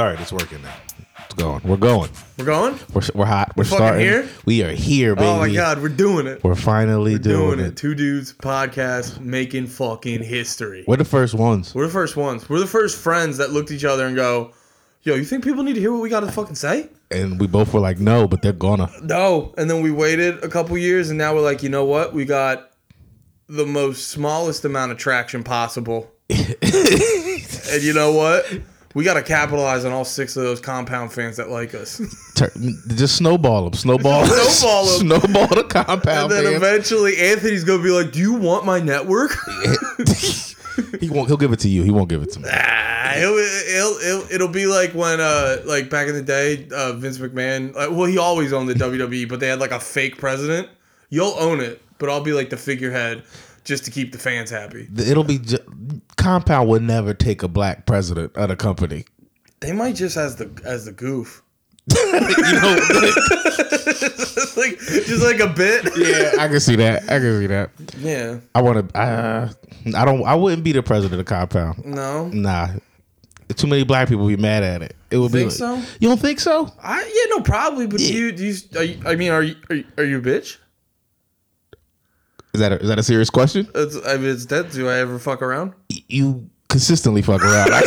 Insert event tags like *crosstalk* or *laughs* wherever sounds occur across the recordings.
All right, it's working now. It's going. We're going. We're going. We're, we're hot. We're fucking starting. here? We are here, baby. Oh my god, we're doing it. We're finally doing, doing it. it. Two dudes podcast making fucking history. We're the first ones. We're the first ones. We're the first friends that looked at each other and go, "Yo, you think people need to hear what we got to fucking say?" And we both were like, no, but they're gonna. No. And then we waited a couple years, and now we're like, you know what? We got the most smallest amount of traction possible. *laughs* and you know what? We got to capitalize on all six of those compound fans that like us. *laughs* Just snowball them. Snowball. *laughs* Snowball 'em. snowball the compound. Fans. And then fans. eventually, Anthony's gonna be like, "Do you want my network?" *laughs* he won't. He'll give it to you. He won't give it to me. Ah, it'll, it'll, it'll, it'll be like when, uh, like back in the day, uh, Vince McMahon. Uh, well, he always owned the WWE, but they had like a fake president. You'll own it, but I'll be like the figurehead just to keep the fans happy. It'll be. Ju- compound would never take a black president of the company. They might just as the as the goof, *laughs* you know. *laughs* *laughs* like just like a bit. yeah, I can see that. I can see that. Yeah. I want to. Uh, I don't. I wouldn't be the president of compound. No. Nah, too many black people be mad at it. It would be. Think like- so? You don't think so? I yeah no probably, but do you do you, are you I mean are you are you, are you a bitch? Is that a, is that a serious question? It's, I mean, it's dead. Do I ever fuck around? You consistently fuck around. I *laughs*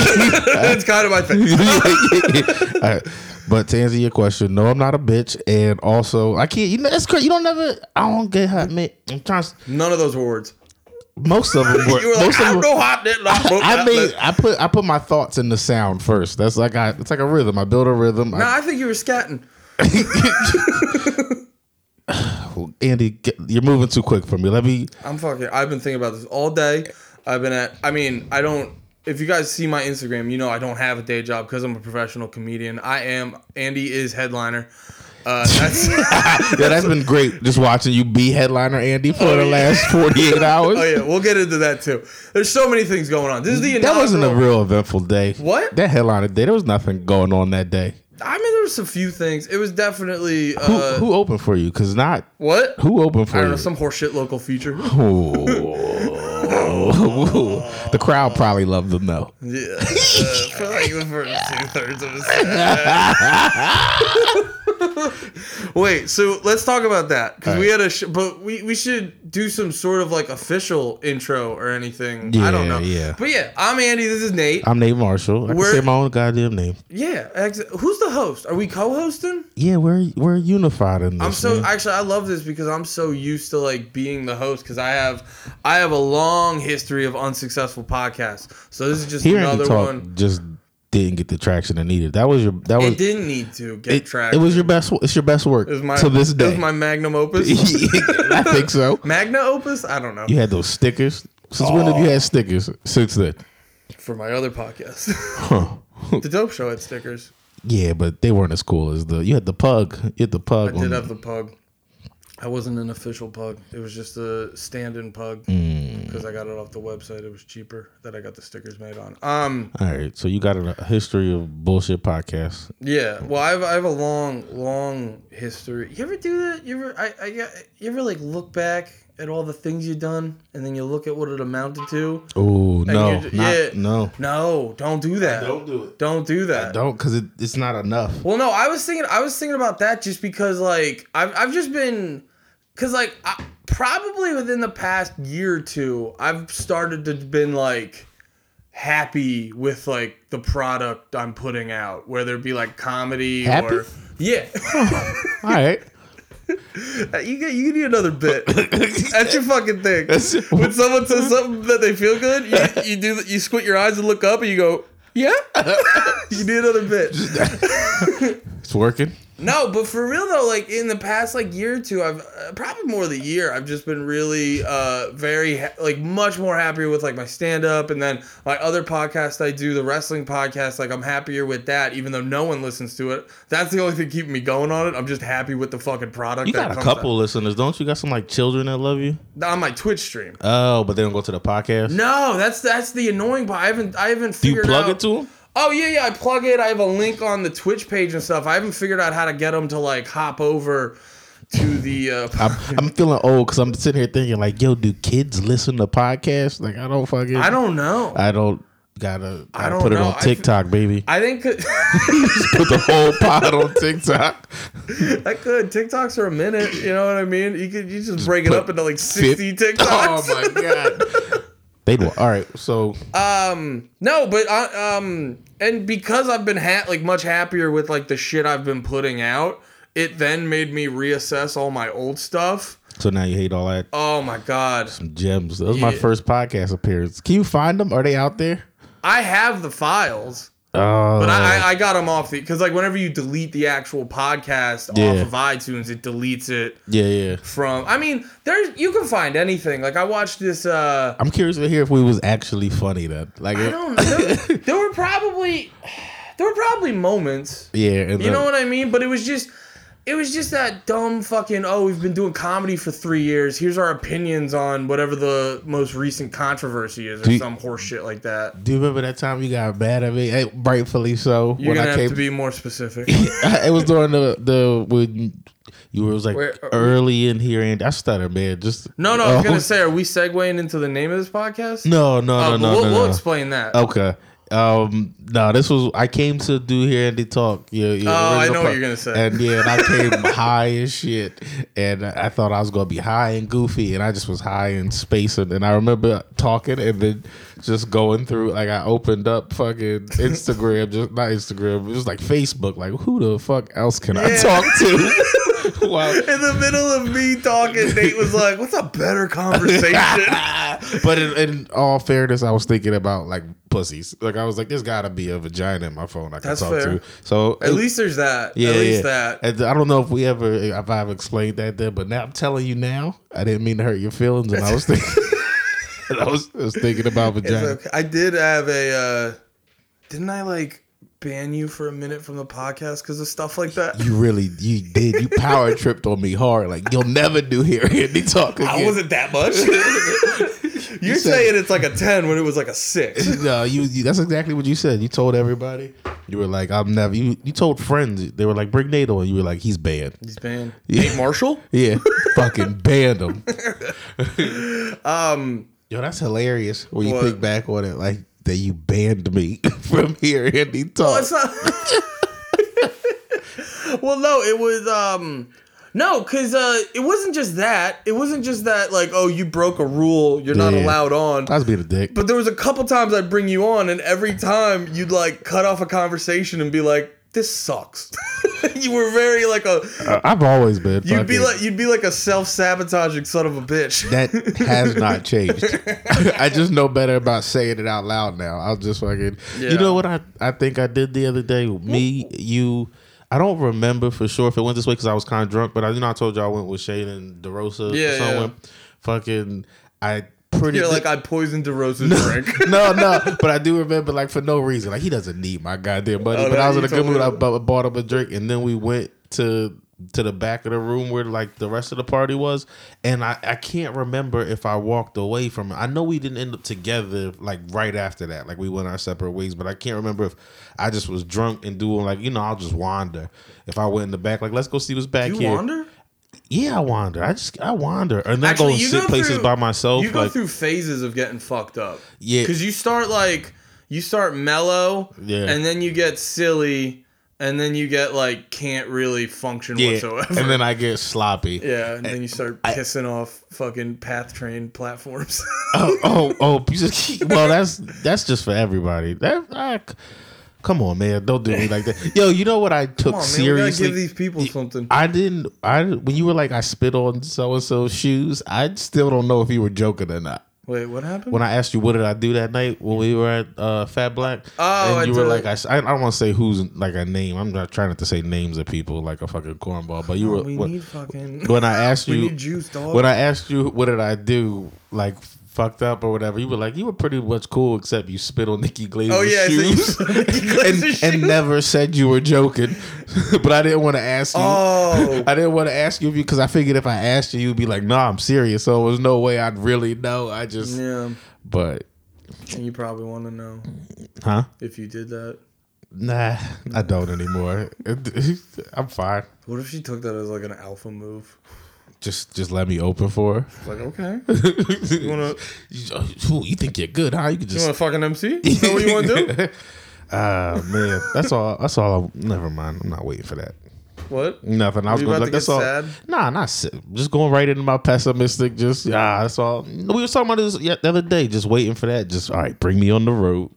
it's kind of my thing. *laughs* All right. But to answer your question, no, I'm not a bitch, and also I can't. You know, that's crazy. You don't never. I don't get hot, man. I'm trying. To, None of those words. most of them *laughs* were. You were like, most of them. no hot dick. I made. I put. I put my thoughts in the sound first. That's like I. It's like a rhythm. I build a rhythm. No, I, I think you were scatting. *sighs* Andy, get, you're moving too quick for me. Let me. I'm fucking. I've been thinking about this all day. I've been at. I mean, I don't. If you guys see my Instagram, you know I don't have a day job because I'm a professional comedian. I am. Andy is headliner. Uh, that's. *laughs* Yeah, that's been great. Just watching you be headliner Andy for the last 48 *laughs* hours. oh yeah, we'll get into that too. There's so many things going on. This is the. That wasn't a real eventful day. What? That headliner day. There was nothing going on that day. I'm there was a few things. It was definitely. Who, Uh, who opened for you? Cause not what? who opened for I don't you. know. Some horseshit local feature. *laughs* *laughs* The crowd probably loved them though. Yeah, uh, for like the first two thirds of a *laughs* Wait, so let's talk about that because we had a, sh- but we we should do some sort of like official intro or anything. I don't know. yeah. But yeah, I'm Andy. This is Nate. I'm Nate Marshall. I We're- say my own goddamn name. yeah, ex- who's the host? Are we co-hosting? Yeah, we're we're unified in this. I'm so man. actually I love this because I'm so used to like being the host because I have I have a long history of unsuccessful podcasts. So this is just Hearing another one. just didn't get the traction it needed. That was your that was It didn't need to get it, tracked. it was your best it's your best work my to this It day. was my magnum opus. *laughs* I think so. *laughs* Magna opus? I don't know. You had those stickers. Since when have you had oh. stickers? Since then. For my other podcast, *laughs* Huh. the Dope Show had stickers. Yeah, but they weren't as cool as the you had the pug. You had the pug. I did have the pug. I wasn't an official pug. It was just a stand-in pug Mm. because I got it off the website. It was cheaper that I got the stickers made on. Um, All right, so you got a history of bullshit podcasts. yeah. Well, I have I have a long, long history. You ever do that? You ever I, I you ever like look back at all the things you've done and then you look at what it amounted to? Oh no, you're- not, yeah. no, No, don't do that. Don't do it. Don't do that. Don't because it, it's not enough. Well, no, I was thinking, I was thinking about that just because, like, I've, I've just been, cause like, I, probably within the past year or two, I've started to been like happy with like the product I'm putting out, whether it be like comedy Happy? or yeah. Oh, *laughs* All right, uh, you get you need another bit. *coughs* That's your fucking thing. When someone says something that they feel good, you, *laughs* you do you squint your eyes and look up and you go, yeah. *laughs* you need another bit. it's working. No, but for real though, like in the past like year or two, I've uh, probably more a year. I've just been really, uh, very ha- like much more happier with like my stand up, and then my other podcast I do, the wrestling podcast. Like I'm happier with that, even though no one listens to it. That's the only thing keeping me going on it. I'm just happy with the fucking product. You got a couple listeners, don't you? Got some like children that love you. out. on my Twitch stream. Oh, but they don't go to the podcast. No, that's that's the annoying part. I haven't I haven't figured Do you plug out. it to them? Oh yeah, yeah. I plug it. I have a link on the Twitch page and stuff. I haven't figured out how to get them to like hop over to the. Uh, *laughs* I'm, I'm feeling old because I'm sitting here thinking like, yo, do kids listen to podcasts? Like, I don't fucking. I don't know. I don't. Gotta, I gotta don't put it know. on I TikTok, baby. I think *laughs* Put the whole pod on TikTok. *laughs* I could. TikToks are a minute. You know what I mean? You could you just break it up into like sixty Fif- TikToks. Oh my god. They do. All right, so Um, no, but uh, um, and because I've been ha- like much happier with like the shit I've been putting out, it then made me reassess all my old stuff. so now you hate all that Oh my god, Some gems. That was my Yeah. first podcast appearance. Can you find them? Are they out there? I have the files, Oh, but I, I I got them off the because like whenever you delete the actual podcast off of iTunes, it deletes it yeah, yeah. from. I mean, there's you can find anything. Like I watched this. uh I'm curious to hear if we was actually funny then. Like, I don't know. There, there were probably *sighs* there were probably moments. yeah, You the- know what I mean? But it was just it was just that dumb fucking oh, we've been doing comedy for three years. Here's our opinions on whatever the most recent controversy is or you- some horse shit like that. Do you remember that time you got mad at me? Eh, Rightfully so. You're when gonna I have came, to be more specific. *laughs* it was during the the when you were was like Where- early in here, and I stutter, man. Just No, no, I was Oh, gonna say, are we segueing into the name of this podcast? no, no, Uh, no, no, we'll, no, we'll no. explain that. Okay. Um. No, this was I came to do here and talk. Your, your Oh, I know what you're gonna say. And yeah, and I came *laughs* high as shit, and I thought I was gonna be high and goofy, and I just was high and spacing. And I remember talking and then just going through. Like I opened up fucking Instagram, just not Instagram, it was like Facebook. Like who the fuck else can I talk to? *laughs* *laughs* Wow. In the middle of me talking, Nate was like, "What's a better conversation?" but in, in all fairness, I was thinking about like pussies. Like I was like, there's got to be a vagina in my phone I can That's talk fair. to. So At least there's that. yeah, At least yeah. that. And I don't know if we ever, if I've explained that then, but now I'm telling you now, I didn't mean to hurt your feelings, and I was thinking, *laughs* I was, I was thinking about vagina. okay. I did have a. Uh, didn't I like ban you for a minute from the podcast because of stuff like that? You really, you did. You power tripped on me hard. Like you'll never do here *laughs* Andy talk again. I wasn't that much. *laughs* You're said- saying it's like a ten when it was like a six. *laughs* no, you, you. That's exactly what you said. You told everybody. You were like, I'm never. You, you told friends. They were like, bring Nate on. You were like, he's banned. He's banned. *laughs* Yeah. Nate Marshall. Yeah, *laughs* fucking banned him. Um. Yo, that's hilarious when you What? think back on it. Like that you banned me from here Andy talk. Well, it's not. well, no, it was. Um. No, because uh, it wasn't just that. It wasn't just that, like, oh, you broke a rule, you're not Yeah. allowed on. I was being a dick. But there was a couple times I'd bring you on, and every time you'd like cut off a conversation and be like, "This sucks." *laughs* you were very like a. Uh, I've always been. You'd be fucking- like you'd be like a self sabotaging son of a bitch. that has not *laughs* changed. *laughs* I just know better about saying it out loud now. I'll just fucking. Yeah. You know what I I think I did the other day? Me, you. I don't remember for sure if it went this way because I was kind of drunk, but I you know I told you I went with Shane and DeRosa Yeah, or someone. Fucking, I pretty. You're like I poisoned DeRosa's drink. *laughs* no, no, *laughs* but I do remember like for no reason. Like he doesn't need my goddamn money. Oh, but no, I was in a good mood. I bought him a drink, and then we went to to the back of the room where like the rest of the party was, and I I can't remember if I walked away from it. I know we didn't end up together like right after that. Like we went our separate ways, but I can't remember if I just was drunk and doing like you know I'll just wander. If I went in the back, like let's go see what's back You here. wander? Yeah, I wander. I just I wander, and then I go Actually, and you sit go places through- by myself. You go like through phases of getting fucked up. Yeah. Because you start like you start mellow, Yeah. and then you get silly, and then you get like can't really function yeah, whatsoever. and then I get sloppy. *laughs* yeah, and then you start pissing off fucking path train platforms. oh, *laughs* oh, oh, you just well, that's that's just for everybody. That c- come on, man, don't do me like that. *laughs* Yo, you know what I took Come on, man, seriously? give these people something. I didn't. I when you were like I spit on so and so's shoes. I still don't know if you were joking or not. Wait, what happened? When I asked you what did I do that night when we were at uh, Fat Black, Oh, and I you were like, I don't want to say who's like a name. I'm not trying not to say names of people like a fucking cornball. But you were Oh, we need fucking. when I asked *laughs* we you need juice, dog. when I asked you what did I do, like fucked up or whatever, you were like, you were pretty much cool except you spit on Nikki Glazer's Oh, yeah, shoes, *laughs* Nikki *laughs* and, Glazer's and never said you were joking. *laughs* but I didn't want to ask you. oh, I didn't want to ask you because I figured if I asked you, you'd be like, "Nah, I'm serious." So there was no way I'd really know. I just, yeah. but, And you probably want to know huh? if you did that. Nah, I don't anymore. I'm fine. What if she took that as like an alpha move? Just just let me open for her. Like, okay. *laughs* You wanna you, you think you're good, huh? You can you just wanna fucking MC? Is that what you wanna do? *laughs* Ah man, that's all. That's all. I, never mind. I'm not waiting for that. What? Nothing. I was you going about like to get that's all. sad? Nah, not sad. Just going right into my pessimistic. Just ah, that's all. We were talking about this yeah, the other day. Just waiting for that. Just all right, bring me on the road.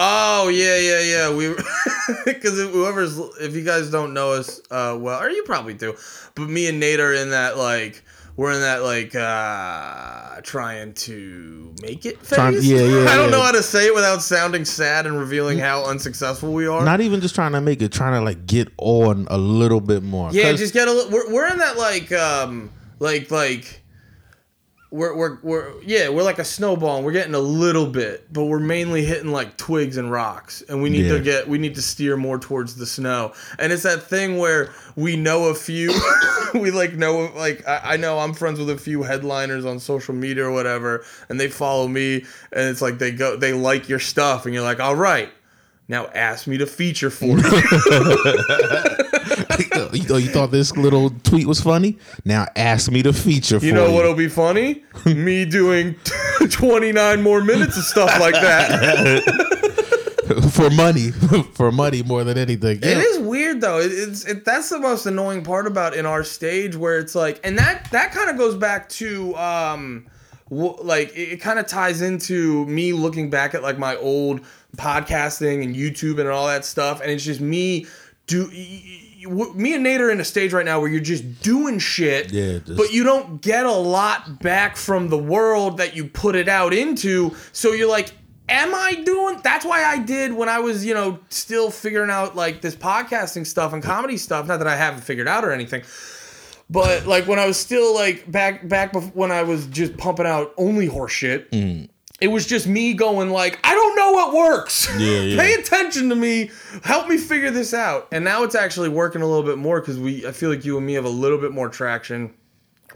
Oh yeah, yeah, yeah. We *laughs* because whoever's if you guys don't know us, uh, well, or you probably do, but me and Nate are in that like we're in that like uh trying to make it phase. Trying- yeah, yeah, *laughs* I don't yeah. know how to say it without sounding sad and revealing how unsuccessful we are. Not even just trying to make it. Trying to like get on a little bit more. Yeah, just get a little. We're we're in that like um like like. We're, we're, we're yeah we're like a snowball. And we're getting a little bit but we're mainly hitting like twigs and rocks. And we need Yeah. to get we need to steer more towards the snow. And it's that thing where we know a few. *coughs* We like know like I, I know i'm friends with a few headliners on social media or whatever and they follow me and it's like they go they like your stuff and you're like all right now ask me to feature for you *laughs* *laughs* *laughs* you, thought- you thought this little tweet was funny? Now ask me to feature. You for know you. what'll be funny? Me doing *laughs* 29 more minutes of stuff like that. *laughs* for money, for money more than anything. It Yeah. is weird though. It, it's it, that's the most annoying part about in our stage where it's like, and that that kind of goes back to um, wh- like it, it kind of ties into me looking back at like my old podcasting and YouTube and all that stuff, and it's just me do. Y- Me and Nate are in a stage right now where you're just doing shit, Yeah, just- but you don't get a lot back from the world that you put it out into. So you're like, am I doing? That's why I did when I was, you know, still figuring out like this podcasting stuff and comedy stuff. Not that I haven't figured out or anything, but like when I was still like back back when I was just pumping out only horse shit. Mm. It was just me going like, I don't know what works. Yeah, yeah. *laughs* Pay attention to me. Help me figure this out. And now it's actually working a little bit more because we, I feel like you and me have a little bit more traction.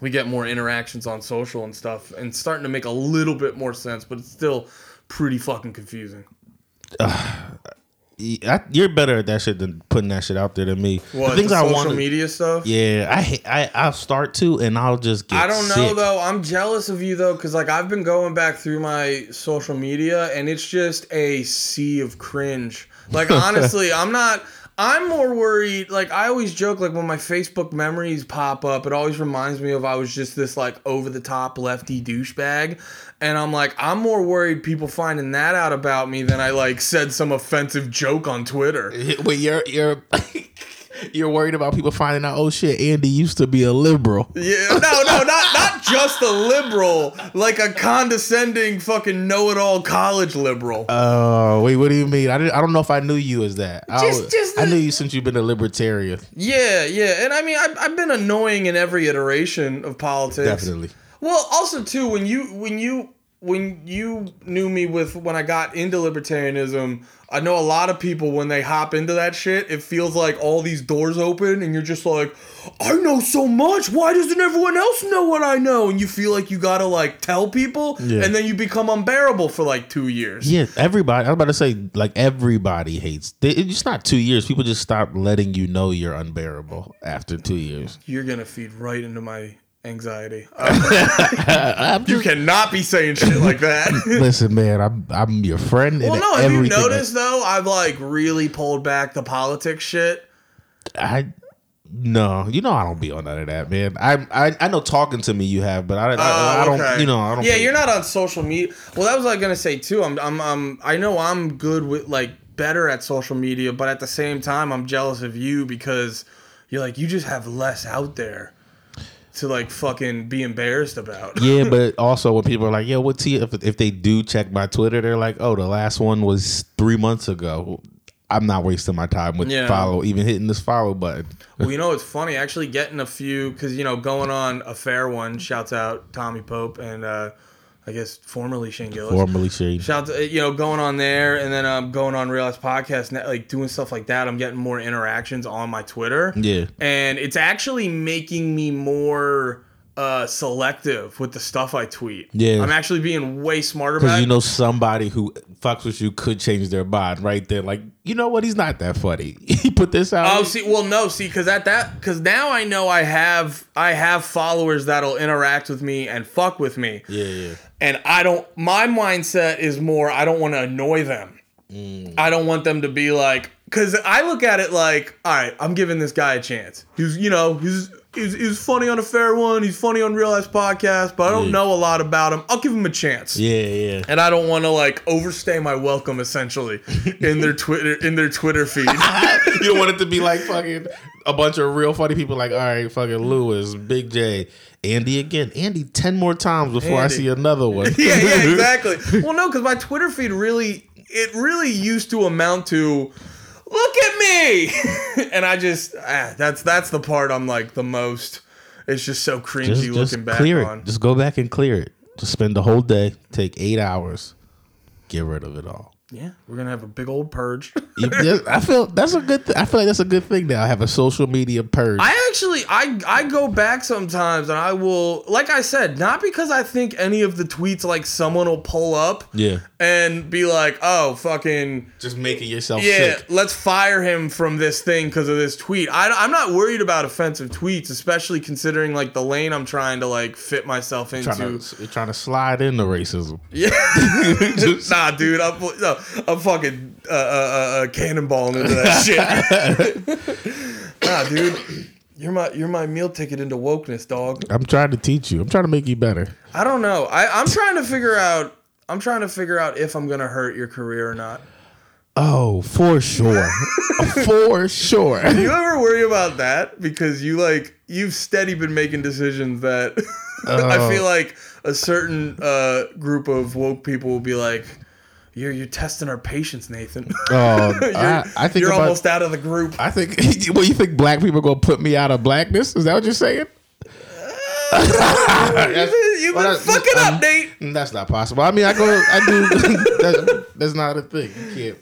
We get more interactions on social and stuff, and starting to make a little bit more sense. But it's still pretty fucking confusing. *sighs* *sighs* *sighs* I, you're better at that shit than putting that shit out there than me. What the things the I social want to, media stuff? yeah, I, I I'll start to, and I'll just get. I don't know sick. though. I'm jealous of you though, because like I've been going back through my social media and it's just a sea of cringe. Like *laughs* honestly, I'm not. I'm more worried. Like I always joke, like when my Facebook memories pop up, it always reminds me of I was just this like over the top lefty douchebag, and I'm like I'm more worried people finding that out about me than I like said some offensive joke on Twitter. *laughs* Wait, you're you're *laughs* you're worried about people finding out. Oh shit, Andy used to be a liberal. Yeah, no, no, not not just a liberal, like a condescending fucking know-it-all college liberal. Oh wait, what do you mean? I I don't know if I knew you as that. I, Just- was- just I knew you since you've been a libertarian. yeah, yeah, and I mean, I've, I've been annoying in every iteration of politics. Definitely. Well, also too, when you when you when you knew me with when I got into libertarianism, I know a lot of people when they hop into that shit, it feels like all these doors open and you're just like, I know so much. Why doesn't everyone else know what I know? And you feel like you gotta like tell people, Yeah. and then you become unbearable for like two years. Yeah, everybody. I was about to say, like everybody hates. They, it's just not two years. People just stop letting you know you're unbearable after two years. You're gonna feed right into my anxiety. *laughs* Uh, I'm you cannot be saying shit like that. *laughs* listen, man. I'm I'm your friend. well, no, have you everything I- noticed though? I've like really pulled back the politics shit. I no, you know I don't be on none of that, man. I I, I know talking to me you have, but I, I, I Oh, don't. okay. You know I don't. Yeah, you're not on social media. Well, that was was gonna say too. I'm, I'm, I'm, I know I'm good with like better at social media, but at the same time, I'm jealous of you because you're like you just have less out there to like fucking be embarrassed about. Yeah, *laughs* but also when people are like, "Yo, what's he?" If, if they do check my Twitter, they're like, "Oh, the last one was three months ago." I'm not wasting my time with Yeah. follow, even hitting this follow button. Well, you know it's funny? Actually, getting a few because you know going on a fair one. Shouts out Tommy Pope and uh, I guess formerly Shane Gillis. Formally shade. Shout to, you know going on there and then um, going on Real Ass Podcast, net- like doing stuff like that. I'm getting more interactions on my Twitter. Yeah. and it's actually making me more uh, selective with the stuff I tweet. Yeah. I'm actually being way smarter Because you know somebody who fucks with you could change their mind right there. Like, you know what? He's not that funny. *laughs* he put this out. Oh, see, well, no, see, because at that, because now I know I have, I have followers that'll interact with me and fuck with me, yeah, yeah. and I don't. My mindset is more, I don't want to annoy them. Mm. I don't want them to be like, because I look at it like, all right, I'm giving this guy a chance. He's, you know, he's. He's, he's funny on a fair one. He's funny on Real Ass Podcast, but I don't know a lot about him. I'll give him a chance. Yeah, yeah. and I don't want to like overstay my welcome essentially in their *laughs* Twitter in their Twitter feed. *laughs* you don't want it to be like *laughs* fucking a bunch of real funny people like, all right, fucking Luis, Big Jay, Andy again. Andy 10 more times before I Andy. see another one. yeah, yeah, exactly. Well, no, because my Twitter feed really it really used to amount to look at me, *laughs* and I just ah, that's that's the part I'm like the most. It's just so cringy just, just looking back clear on. it. Just go back and clear it. Just spend the whole day, take eight hours, get rid of it all. Yeah, we're gonna have a big old purge. *laughs* I feel that's a good. Th- I feel like that's a good thing now. I have a social media purge. I actually I I go back sometimes and I will like I said, not because I think any of the tweets like someone will pull up yeah, and be like, "Oh, fucking just making yourself yeah, sick. let's fire him from this thing because of this tweet." I I'm not worried about offensive tweets, especially considering like the lane I'm trying to like fit myself into. Trying to, you're trying to slide into racism. Yeah, *laughs* *laughs* nah, dude, I'm no, I'm fucking uh, uh, uh, uh, cannonballing into that shit. *laughs* nah, dude, you're my you're my meal ticket into wokeness, dog. I'm trying to teach you. I'm trying to make you better. I don't know. I I'm trying to figure out. I'm trying to figure out if I'm gonna hurt your career or not. Oh, for sure, *laughs* for sure. Do you ever worry about that because you like you've steady been making decisions that *laughs* I Oh. feel like a certain uh, group of woke people will be like, "You're you're testing our patience, Nathan. Oh, *laughs* I, I think you're about. almost out of the group." I think. What you think? Black people are gonna put me out of blackness? Is that what you're saying? You've been Well, that- fucking um, up, Nate. That's not possible. I mean, I go. I do. *laughs* that, that's not a thing. You can't.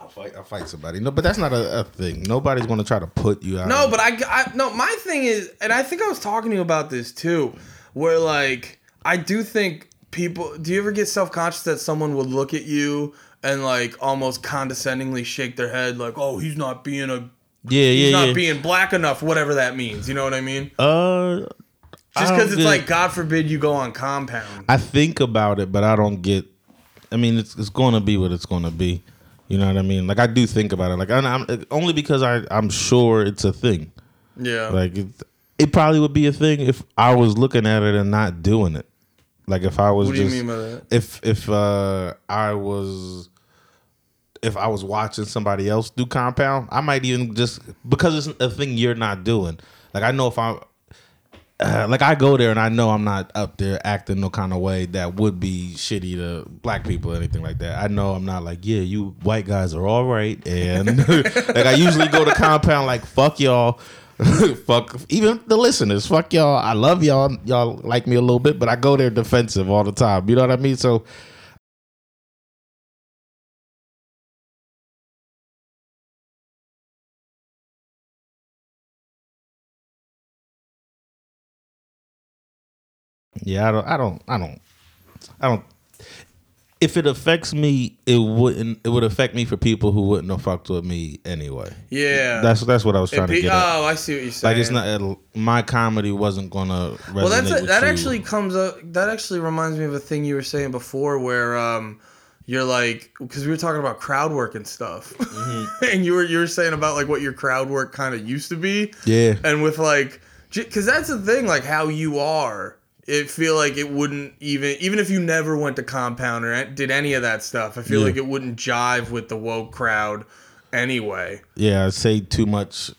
I'll fight. I'll fight somebody. No, but that's not a, a thing. Nobody's gonna try to put you out. No, but I, I no. My thing is, and I think I was talking to you about this too, where like I do think people. Do you ever get self conscious that someone would look at you and like almost condescendingly shake their head, like, "Oh, he's not being a, yeah, he's yeah, not yeah. being black enough," whatever that means. You know what I mean? uh, I Just because it's like, God forbid you go on compound. I think about it, but I don't get. I mean, it's it's going to be what it's going to be. You know what I mean? Like I do think about it, like I'm, I'm only because I I'm sure it's a thing. Yeah. Like it, it probably would be a thing if I was looking at it and not doing it. Like if I was what do just you mean by that? if if uh I was if I was watching somebody else do compound, I might even just because it's a thing you're not doing. Like I know if I uh, like I go there and I know I'm not up there acting no kind of way that would be shitty to black people or anything like that. I know I'm not like, yeah, you white guys are all right, and *laughs* like I usually go to compound like fuck y'all, *laughs* fuck even the listeners, fuck y'all. I love y'all, y'all like me a little bit, but I go there defensive all the time. You know what I mean? So Yeah, I don't, I don't, I don't, I don't. If it affects me, it wouldn't. It would affect me for people who wouldn't have fucked with me anyway. Yeah. That's that's what I was trying It to be- get at. oh, I see what you're saying. Like it's not my comedy wasn't gonna. Resonate Well, that's a, that you. actually comes up. That actually reminds me of a thing you were saying before, where um, you're like, because we were talking about crowd work and stuff, Mm-hmm. *laughs* and you were you were saying about like what your crowd work kind of used to be, Yeah, and with like, because that's the thing, like how you are. It feel like it wouldn't even even if you never went to compound or did any of that stuff. I feel Yeah. like it wouldn't jive with the woke crowd anyway. yeah. I say too much.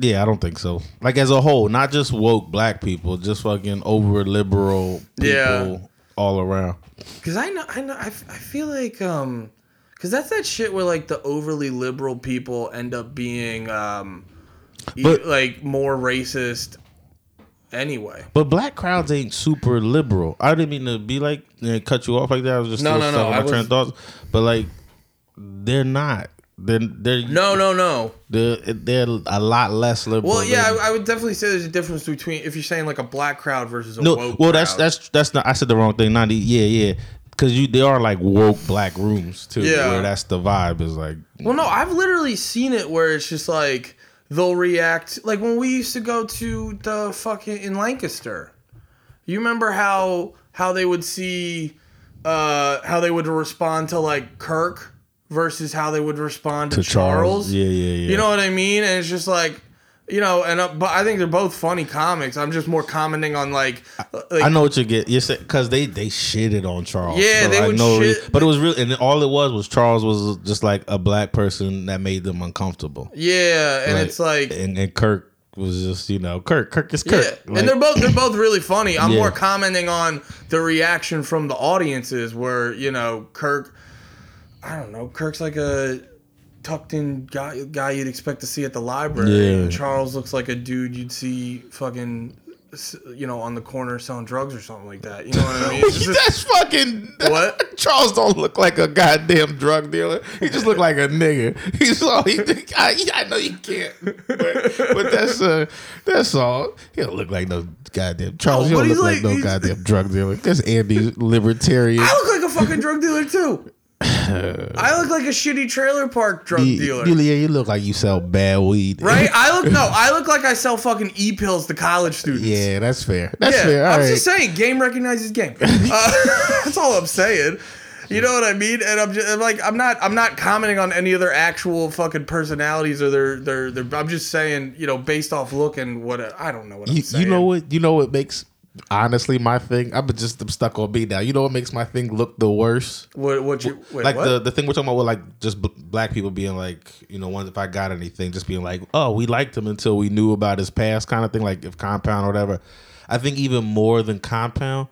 Yeah, I don't think so. Like as a whole, not just woke black people, just fucking over liberal people Yeah. all around. Cause I know, I know, I, I feel like, um, cause that's that shit where like the overly liberal people end up being, um, e- But- like more racist anyway. But black crowds ain't super liberal. I didn't mean to be like know, cut you off like that. I was just No, no, no, I train was- thoughts. But like, they're not. They're they're No, no, no. They're, they're a lot less liberal. Well, yeah, I, I would definitely say there's a difference between if you're saying like a black crowd versus a no. Well, that's crowd. that's that's not. I said the wrong thing. Not yeah, yeah. because you there are like woke black rooms too, Yeah. where that's the vibe is like. Well, no, I've literally seen it where it's just like they'll react like when we used to go to the fucking in Lancaster. You remember how how they would see uh how they would respond to like Kirk versus how they would respond to, To Charles. Charles. Yeah, yeah, yeah. You know what I mean? And it's just like you know, and uh, but I think they're both funny comics. I'm just more commenting on like, like I know what you get. You said because they they shitted on Charles. Yeah, they like, would no shit- reason. But it was really, and all it was was Charles was just like a black person that made them uncomfortable. yeah, and Like, it's like and, and Kirk was just you know Kirk. Kirk is Kirk. Yeah, Like, and they're both they're both really funny. I'm Yeah. more commenting on the reaction from the audiences, where you know Kirk, I don't know, Kirk's like a tucked in guy guy you'd expect to see at the library. Yeah. Charles looks like a dude you'd see fucking, you know, on the corner selling drugs or something like that. You know what I mean? *laughs* It's just- That's fucking *laughs* What? *laughs* Charles don't look like a goddamn drug dealer. He just look like a nigga. He's all he. I, I know you can't, but, but that's uh, that's all. He don't look like no goddamn Charles. No, he don't look like, like- no goddamn drug dealer. That's Andy libertarian. I look like a fucking drug dealer too. *sighs* I look like a shitty trailer park drug You, dealer. you, yeah, you look like you sell bad weed, Right? I look no, *laughs* I look like I sell fucking e pills to college students. Yeah, that's fair. That's Yeah, fair. All I'm right. just saying, game recognizes game. *laughs* Uh, *laughs* that's all I'm saying. You know what I mean? And I'm just I'm like, I'm not, I'm not commenting on any of their actual fucking personalities or their, their, their. I'm just saying, you know, based off look and what I don't know what I'm you, saying. you know what? You know what makes honestly my thing. I'm just I'm stuck on B now. You know what makes my thing look the worst? What? What you? Wait, like what? the the thing we're talking about with like just b- black people being like you know one if I got anything just being like oh we liked him until we knew about his past kind of thing like if compound or whatever. I think even more than compound.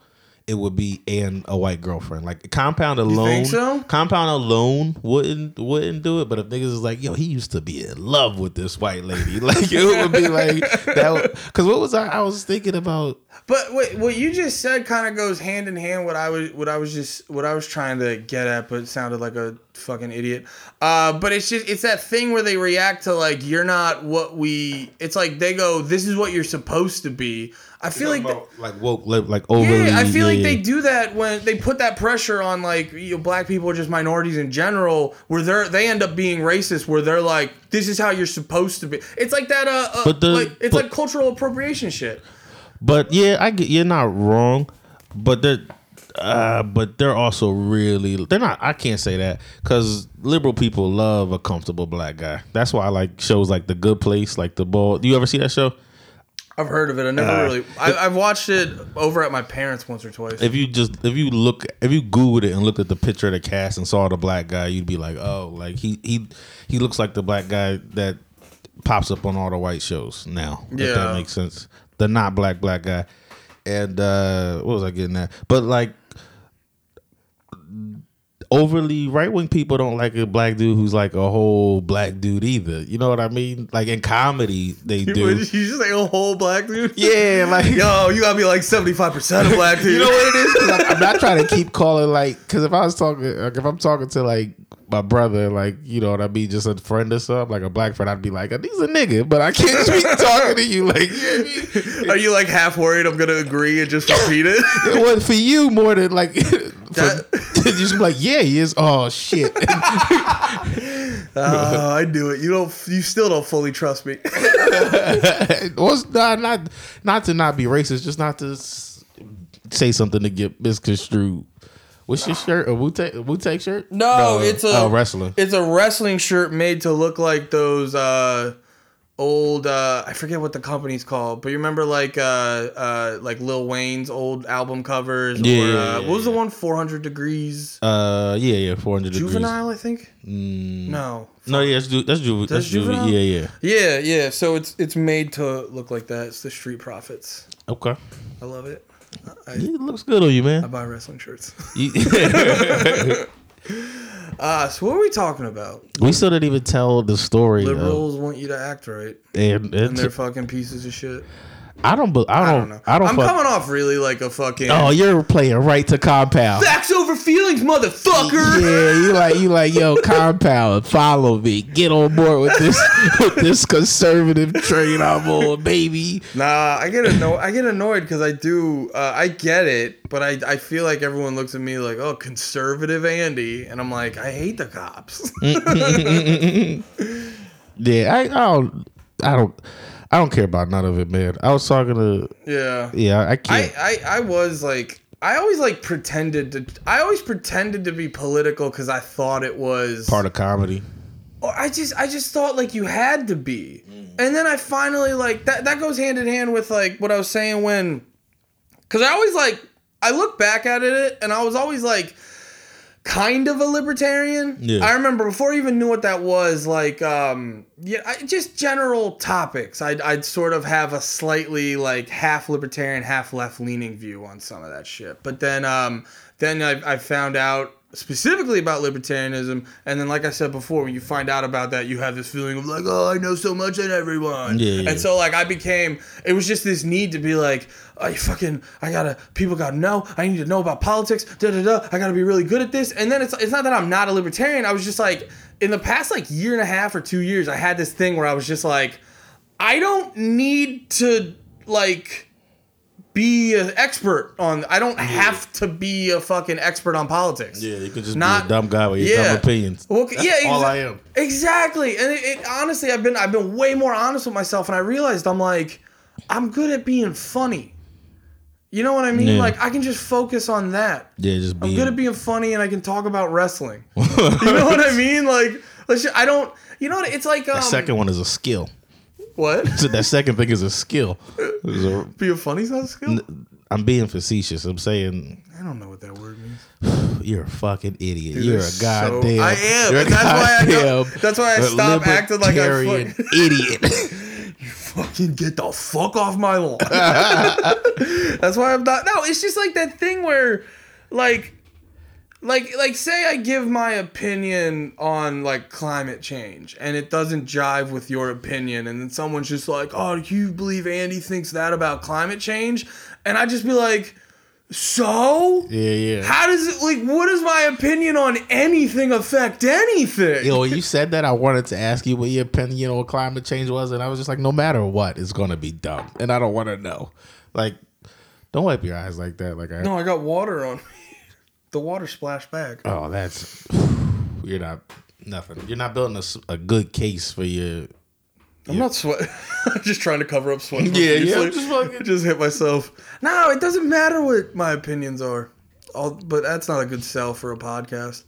It would be and a white girlfriend. Like compound alone, so? compound alone wouldn't wouldn't do it. But if niggas is like, yo, he used to be in love with this white lady, *laughs* like it would be like that. Because what was I? I was thinking about But wait, what you just said kind of goes hand in hand. What I was, what I was just, what I was trying to get at, but sounded like a fucking idiot. Uh, but it's just, it's that thing where they react to like you're not what we. It's like they go, "This is what you're supposed to be." I feel like. th- like woke, like, like overly. yeah, I feel like yeah. they do that when they put that pressure on like you know, black people or just minorities in general, where they're they end up being racist, where they're like, "This is how you're supposed to be." It's like that. Uh, uh But the- like it's but- like cultural appropriation shit. But yeah, I get you're not wrong, but they're uh, but they're also really they're not. I can't say that because liberal people love a comfortable black guy. That's why I like shows like The Good Place, like The Ball. Do you ever see that show? I've heard of it. I never Uh, really. I, I've watched it over at my parents once or twice. If you just if you look if you googled it and looked at the picture of the cast and saw the black guy, you'd be like, oh, like he he he looks like the black guy that pops up on all the white shows now. If Yeah. that makes sense. The not black black guy. And uh what was I getting at? But like overly right wing people don't like a black dude who's like a whole black dude either. You know what I mean? Like in comedy they you, do. you just like a whole black dude. *laughs* Yeah, like Yo, you gotta be like seventy five percent of black *laughs* dude. you know what it is? I'm, *laughs* I'm not trying to keep calling like because if I was talking, like if I'm talking to like my brother, like you know what I mean, just a friend or something, like a black friend, I'd be like, "He's a nigga," but I can't be *laughs* talking to you like. You know what I mean? Are you like half worried I'm gonna agree and just repeat it? *laughs* It was for you more than like. *laughs* For, That- you just be like, yeah, he is. Oh shit! Oh, I knew it. You don't. You still don't fully trust me. What's not not not to not be racist, just not to s- say something to get misconstrued. What's your shirt? A Wu Tang shirt? No, it's a oh, wrestling. It's a wrestling shirt made to look like those uh, old. Uh, I forget what the company's called, but you remember like uh, uh, like Lil Wayne's old album covers. Yeah, Or, yeah, uh, yeah, what was the one? Four hundred degrees. Uh, yeah, yeah, four hundred degrees. Juvenile, I think. Mm, No. No, yeah, that's ju- that's ju- that's juvie. juvenile? Yeah, yeah. Yeah, yeah. So it's it's made to look like that. It's the Street Profits. Okay, I love it. I, it looks good on you, man. I buy wrestling shirts. *laughs* *laughs* Uh, so what are we talking about? we still didn't even tell the story. Liberals want you to act right, and, and they're fucking pieces of shit. I don't, be- I I don't, don't know. I don't. I'm fuck- coming off really like a fucking. oh, you're playing right to compound. Facts over feelings, motherfucker. Yeah, you like you like yo *laughs* compound. Follow me. Get on board with this *laughs* with this conservative train I'm on, baby. Nah, I get annoyed. I get annoyed because I do. Uh, I get it, but I I feel like everyone looks at me like, oh, conservative Andy, and I'm like, I hate the cops. Mm, mm, mm, *laughs* yeah, I, I don't I don't I don't care about none of it, man. I was talking to yeah. yeah, I I, can't. I I was like I always like pretended to I always pretended to be political because I thought it was part of comedy. or I just I just thought like you had to be. Mm. And then I finally like that that goes hand in hand with like what I was saying when cuz I always like I look back at it and I was always like kind of a libertarian. Yeah. I remember before I even knew what that was like um yeah, I, just general topics. I'd I'd sort of have a slightly like half libertarian, half left leaning view on some of that shit. But then um then I I found out specifically about libertarianism and then like i said before when you find out about that you have this feeling of like oh i know so much on everyone Yeah, yeah. and so like i became it was just this need to be like I fucking I gotta people gotta know I need to know about politics da da da I gotta be really good at this and then it's it's not that I'm not a libertarian I was just like in the past like year and a half or two years I had this thing where I was just like I don't need to like be an expert on I don't have to be a fucking expert on politics Yeah, you could just Not- be a dumb guy with your yeah. dumb opinions. well, That's yeah, all I am. Exactly, and it, it honestly, I've been I've been way more honest with myself, and I realized I'm like, I'm good at being funny. You know what I mean? Yeah. Like I can just focus on that. Yeah, just I'm good at being funny, and I can talk about wrestling. *laughs* you know what I mean? Like, let's ju- I don't. You know what? It's like um, That second one is a skill. what? *laughs* So that second thing is a skill. A- Being funny's not a skill. I'm being facetious. I'm saying I don't know what that word means. *sighs* you're a fucking idiot. you're a It's so- goddamn. I am, You're that's why I don't- that's why I stopped acting like I libertarian fuck- *laughs* idiot. Fucking get the fuck off my lawn. *laughs* That's why I'm not. No, it's just like that thing where, like, like, like, say I give my opinion on like climate change, and it doesn't jive with your opinion, and then someone's just like, "Oh, you believe Andy thinks that about climate change?" And I just be like, "So." yeah, yeah. How does it like? What does my opinion on anything affect anything? Yo, when you said that, I wanted to ask you what your opinion on climate change was, and I was just like, no matter what, it's gonna be dumb, and I don't want to know. Like, don't wipe your eyes like that. Like, I, no, I got water on me. *laughs* The water splashed back. oh, that's *sighs* you're not nothing. You're not building a good case for your. I'm not sweating. *laughs* I'm just trying to cover up sweat. Yeah, yeah, just fucking- just hit myself. No, it doesn't matter what my opinions are. I'll, but that's not a good sell for a podcast.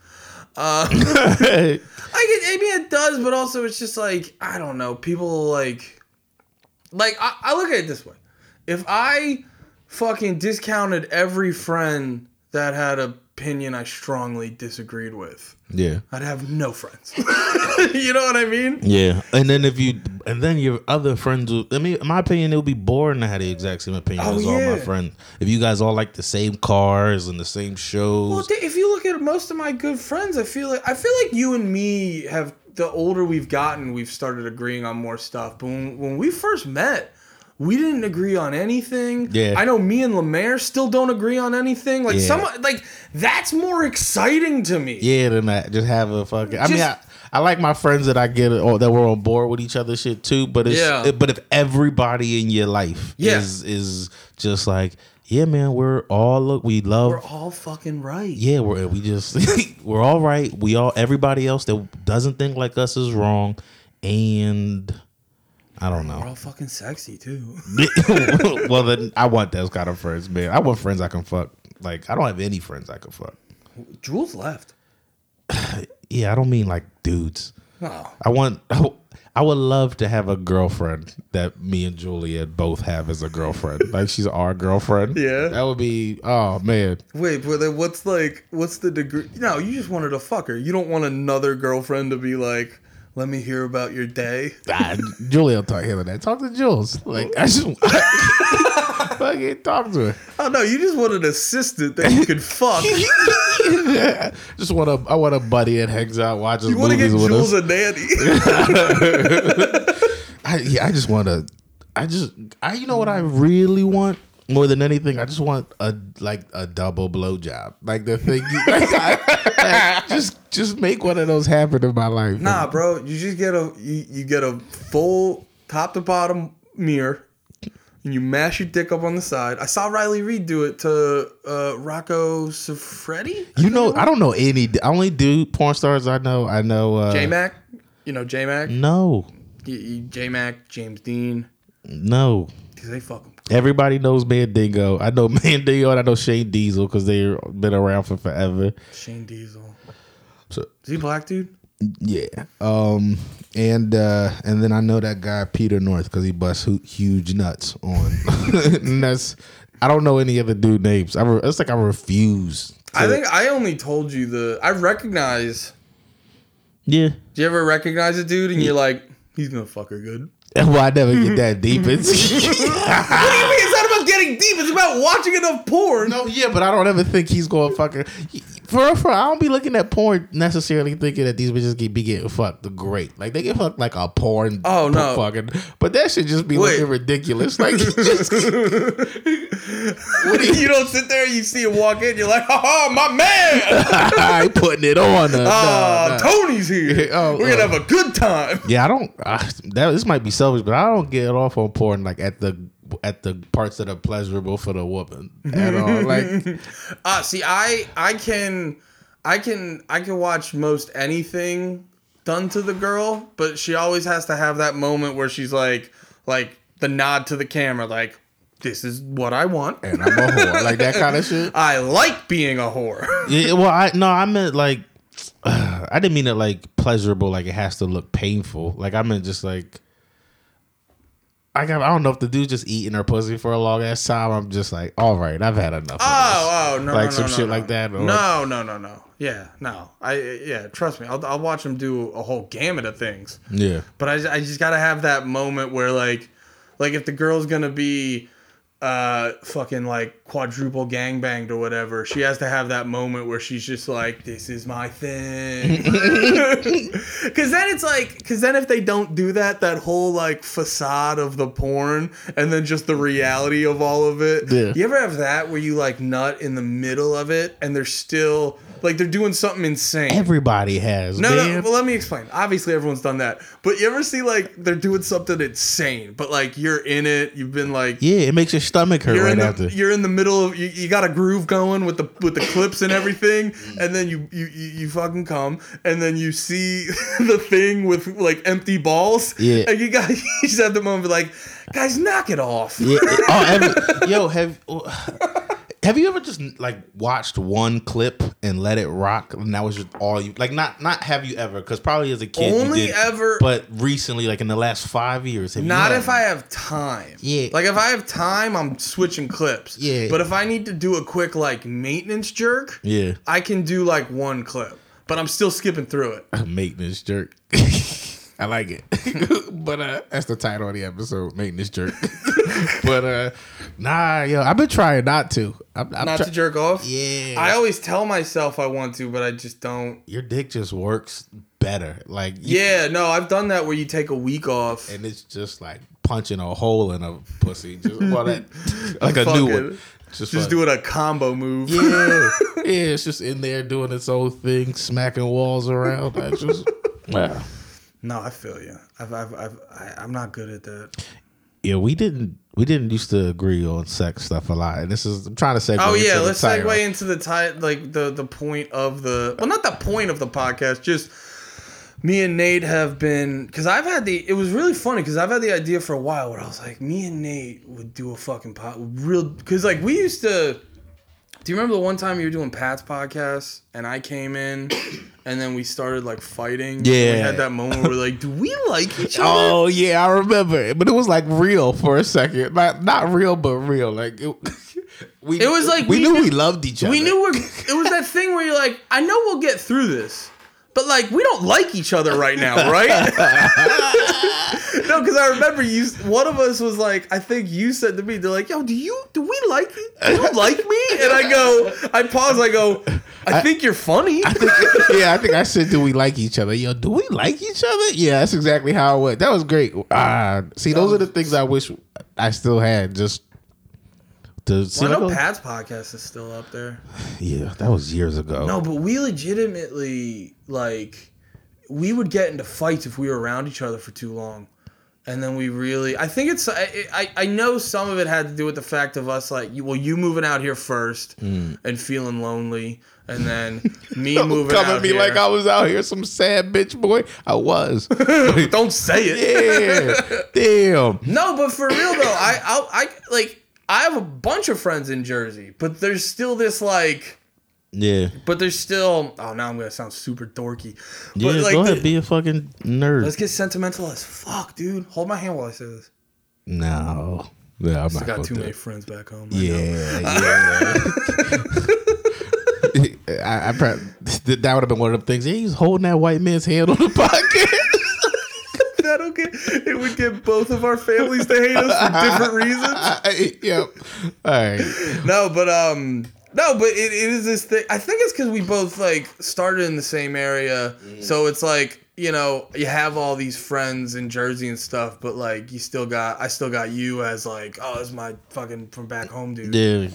Uh, *laughs* I, get, I mean, it does, but also it's just like I don't know. People like, like I, I look at it this way: if I fucking discounted every friend that had an opinion I strongly disagreed with, yeah, I'd have no friends. *laughs* you know what I mean? yeah. And then if you, and then your other friends, will, I mean, in my opinion, it would be boring to have the exact same opinion Oh, as all my yeah. friends. If you guys all like the same cars and the same shows, Well, if you look at most of my good friends, I feel like I feel like you and me have the older we've gotten, we've started agreeing on more stuff. But when, when we first met, we didn't agree on anything. Yeah. I know me and Lemaire still don't agree on anything. Like Yeah. some like that's more exciting to me. Yeah, than that. Just have a fucking. I mean, I, I like my friends that I get or that we're on board with each other shit too. But it's Yeah. it- but if everybody in your life Yeah. is is just like, yeah, man, we're all look, we love. We're all fucking right. yeah, we're we just *laughs* we're all right. We all everybody else that doesn't think like us is wrong, and I don't know. We're all fucking sexy too. *laughs* well, then *laughs* I want those kind of friends, man. I want friends I can fuck. Like I don't have any friends I can fuck. Jules left. *sighs* Yeah, I don't mean like dudes. Oh. I want. *laughs* I would love to have a girlfriend that me and Juliet both have as a girlfriend. like she's our girlfriend. Yeah. that would be. Oh man, Wait, but then what's like what's the degree no, you just wanted a fucker. You don't want another girlfriend to be like, let me hear about your day. *laughs* ah, Juliet will talk him that. Talk to Jules. Like I just. *laughs* fucking talk to her. Oh no, you just want an assistant that you can fuck. *laughs* Just want a. I want a buddy that hangs out, watches You want to get Jules us. a nanny. I, yeah, I just want to. I just. I. You know what I really want? more than anything, I just want a like a double blowjob. Like the thing, like, I, like, *laughs* just just make one of those happen in my life. Nah, bro, you just get a you, you get a full top to bottom mirror, and you mash your dick up on the side. I saw Riley Reid do it to uh, Rocco Siffredi. You know, I don't know any. I only do porn stars I know. I know uh, J Mac, you know J Mac, No, J Mac, James Deen, no. because they fuck 'em. Everybody knows Mandingo. I know *laughs* Mandingo and I know Shane Diesel because they've been around for forever. Shane Diesel. So Is he black, dude? yeah, um, and uh, and then I know that guy Peter North because he busts hu- huge nuts on. *laughs* and that's I don't know any other dude names. I re- it's like I refuse. I think I only told you the. I recognize. yeah. Do you ever recognize a dude and you're like, he's gonna fuck her good? Well, I never get that deep. *laughs* What do *laughs* you mean? *laughs* It's not about getting deep. It's about watching enough porn. no, yeah, but I don't ever think he's going to fucking. For a for I don't be looking at porn necessarily thinking that these bitches be getting fucked great. Like they get fucked like a porn. Oh, no. fucking. But that should just be Wait. looking ridiculous. *laughs* Like just, you don't sit there and you see him walk in, you're like, oh, my man! *laughs* I ain't putting it on. Uh, Ah, no, no. Tony's here. Oh, We're gonna oh. have a good time. Yeah, I don't. I, that this might be selfish, but I don't get off on porn like at the at the parts that are pleasurable for the woman at all. Like Uh, *laughs* see, I I can I can I can watch most anything done to the girl, but she always has to have that moment where she's like like the nod to the camera, like this is what I want. and I'm a whore, like that kind of *laughs* shit. I like being a whore. *laughs* Yeah, well, I no, I meant like *sighs* I didn't mean it like pleasurable, like it has to look painful. Like I meant just like I got. I don't know if the dude's just eating her pussy for a long ass time. I'm just like, all right, I've had enough. Oh, oh, no, Like no, some no, shit no, like that, or- No, no, no, no. Yeah, no. I yeah, trust me. I'll I'll watch them do a whole gamut of things. Yeah, But I, I just gotta have that moment where like, like if the girl's gonna be, uh, fucking like quadruple gangbanged or whatever, she has to have that moment where she's just like, "This is my thing." *laughs* *laughs* Because then it's like, because then if they don't do that, that whole like facade of the porn and then just the reality of all of it. Yeah. You ever have that where you like nut in the middle of it and they're still like they're doing something insane. everybody has. No, man. no. Well, let me explain. Obviously, everyone's done that. But you ever see like they're doing something insane, but like you're in it. You've been like yeah, it makes your stomach hurt you're right in the after. you're in the middle of you, you got a groove going with the with the clips and everything, and then you you you, you fucking come, and then you see *laughs* the thing with like empty balls. Yeah. And you got *laughs* you just have the moment like, guys, knock it off. Yeah. oh, every, *laughs* yo, have have you ever just like watched one clip and let it rock, and that was just all you like? Not not have you ever? Because probably as a kid, you Only did, ever- But recently, like in the last five years, have you Not if I have time. Yeah. Like if I have time, I'm switching clips. Yeah. But if I need to do a quick like maintenance jerk, Yeah, I can do like one clip, but I'm still skipping through it. *laughs* maintenance jerk. *laughs* I like it, *laughs* but uh, that's the title of the episode, maintenance jerk. *laughs* but uh, nah, yo, I've been trying not to. I'm, I'm Not try- to jerk off. Yeah, I always tell myself I want to, but I just don't. your dick just works better. Like you- Yeah, no, I've done that where you take a week off. and it's just like punching a hole in a pussy. Just well, that *laughs* like a new Fucking- one. Just, Just like, doing a combo move. Yeah, yeah. It's just in there doing its own thing, smacking walls around. I just wow. No, I feel you. I've, I've, I've, I, I'm not good at that. Yeah, we didn't we didn't used to agree on sex stuff a lot, and this is I'm trying to segue. Oh yeah, let's segue into the ti- like the the point of the well, not the point of the podcast, just me and Nate have been because I've had the it was really funny because I've had the idea for a while where I was like, me and Nate would do a fucking pot real because like we used to. Do you remember the one time you were doing Pat's podcast and I came in and then we started like fighting? Yeah. we had that moment where we're like, do we like each *laughs* oh, other? Oh yeah, I remember, it. but it was like real for a second, not not real, but real. Like it, *laughs* we, It was like we, we knew knew- we loved each other. We knew we're, *laughs* it was that thing where you're like, I know we'll get through this, but like we don't like each other right now, right? No, because I remember you. One of us was like, I think you said to me, they're like, Yo, do you do we like you? Do you like me? And I go, I pause. I go, I think you're funny. I think, yeah, I think I said, "Do we like each other?" Yo, do we like each other? Yeah, that's exactly how it went. That was great. Ah, see, those are the things I wish I still had. Just to see. Well, I know like, Pat's podcast is still up there. yeah, that was years ago. No, but we legitimately like we would get into fights if we were around each other for too long. And then we really, I think it's, I, I, I know some of it had to do with the fact of us like, well, you moving out here first mm. and feeling lonely, and then *laughs* me Don't moving come out at me here. like I was out here some sad bitch boy. I was. *laughs* Don't say it. yeah. Damn. No, but for real though, I, I, I like, I have a bunch of friends in Jersey, but there's still this like, Yeah. but there's still. Oh, now I'm gonna sound super dorky. But Yeah, like go the- ahead, be a fucking nerd. Let's get sentimental as fuck, dude. Hold my hand while I say this. no. Yeah, I'm I not got too to. many friends back home. Know. Yeah, yeah. *laughs* I, I probably, that would have been one of the things. Yeah, he's holding that white man's hand on the *laughs* podcast. *laughs* That'll get it would get both of our families to hate us for different reasons. yep. All right. No, but um no, but it, it is this thing. I think it's because we both like started in the same area, mm. so it's like you know you have all these friends in Jersey and stuff, but like you still got I still got you as like oh it's my fucking from back home dude. Yeah.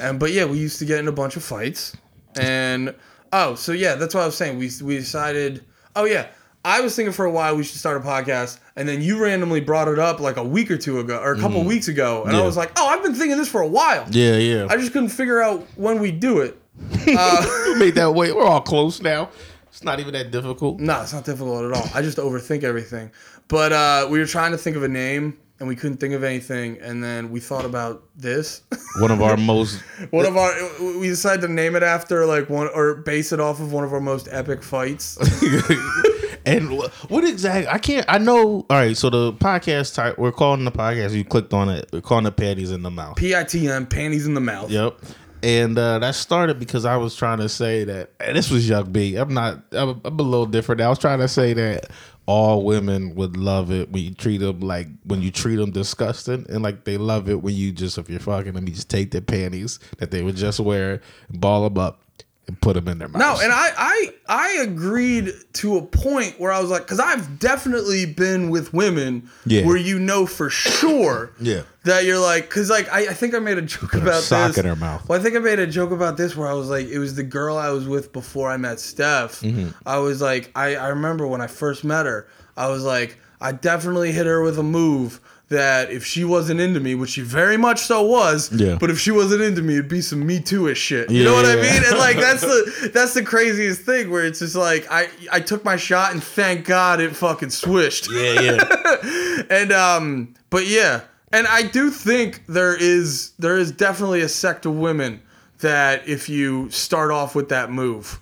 And but yeah, we used to get in a bunch of fights. And oh, so yeah, that's what I was saying. We we decided. Oh yeah, I was thinking for a while we should start a podcast, and then you randomly brought it up like a week or two ago, or a couple weeks ago, and I was like, oh, I've been thinking this for a while. Yeah, yeah. I just couldn't figure out when we do it. *laughs* Uh, We made that way. We're all close now. It's not even that difficult. no, it's not difficult at all. I just overthink everything. But uh, we were trying to think of a name, and we couldn't think of anything, and then we thought about this. *laughs* One of our most One of our, we decided to name it after like one or base it off of one of our most epic fights. *laughs* and wh- what exactly? I can't. I know. All right. So the podcast type. We're calling the podcast. You clicked on it. We're calling the panties in the mouth. PITM, panties in the mouth. Yep. And uh, that started because I was trying to say that and this was Young B. I'm not. I'm, I'm a little different. I was trying to say that all women would love it when you treat them like when you treat them disgusting, and like they love it when you just if you're fucking them, you just take their panties that they would just wear, ball them up, and put them in their mouth. No, and I, I I agreed to a point where I was like, because I've definitely been with women Yeah. where you know for sure *coughs* Yeah. that you're like, because like I, I think I made a joke about sock this. in her mouth. Well, I think I made a joke about this where I was like, it was the girl I was with before I met Steph. Mm-hmm. I was like, I, I remember when I first met her, I was like, I definitely hit her with a move that if she wasn't into me, which she very much so was, Yeah. but if she wasn't into me, it'd be some Me Too-ish shit. You know what I Yeah. mean? And like that's the *laughs* that's the craziest thing where it's just like I I took my shot and thank God it fucking swished. yeah, yeah. *laughs* And um, but yeah, and I do think there is there is definitely a sect of women that if you start off with that move,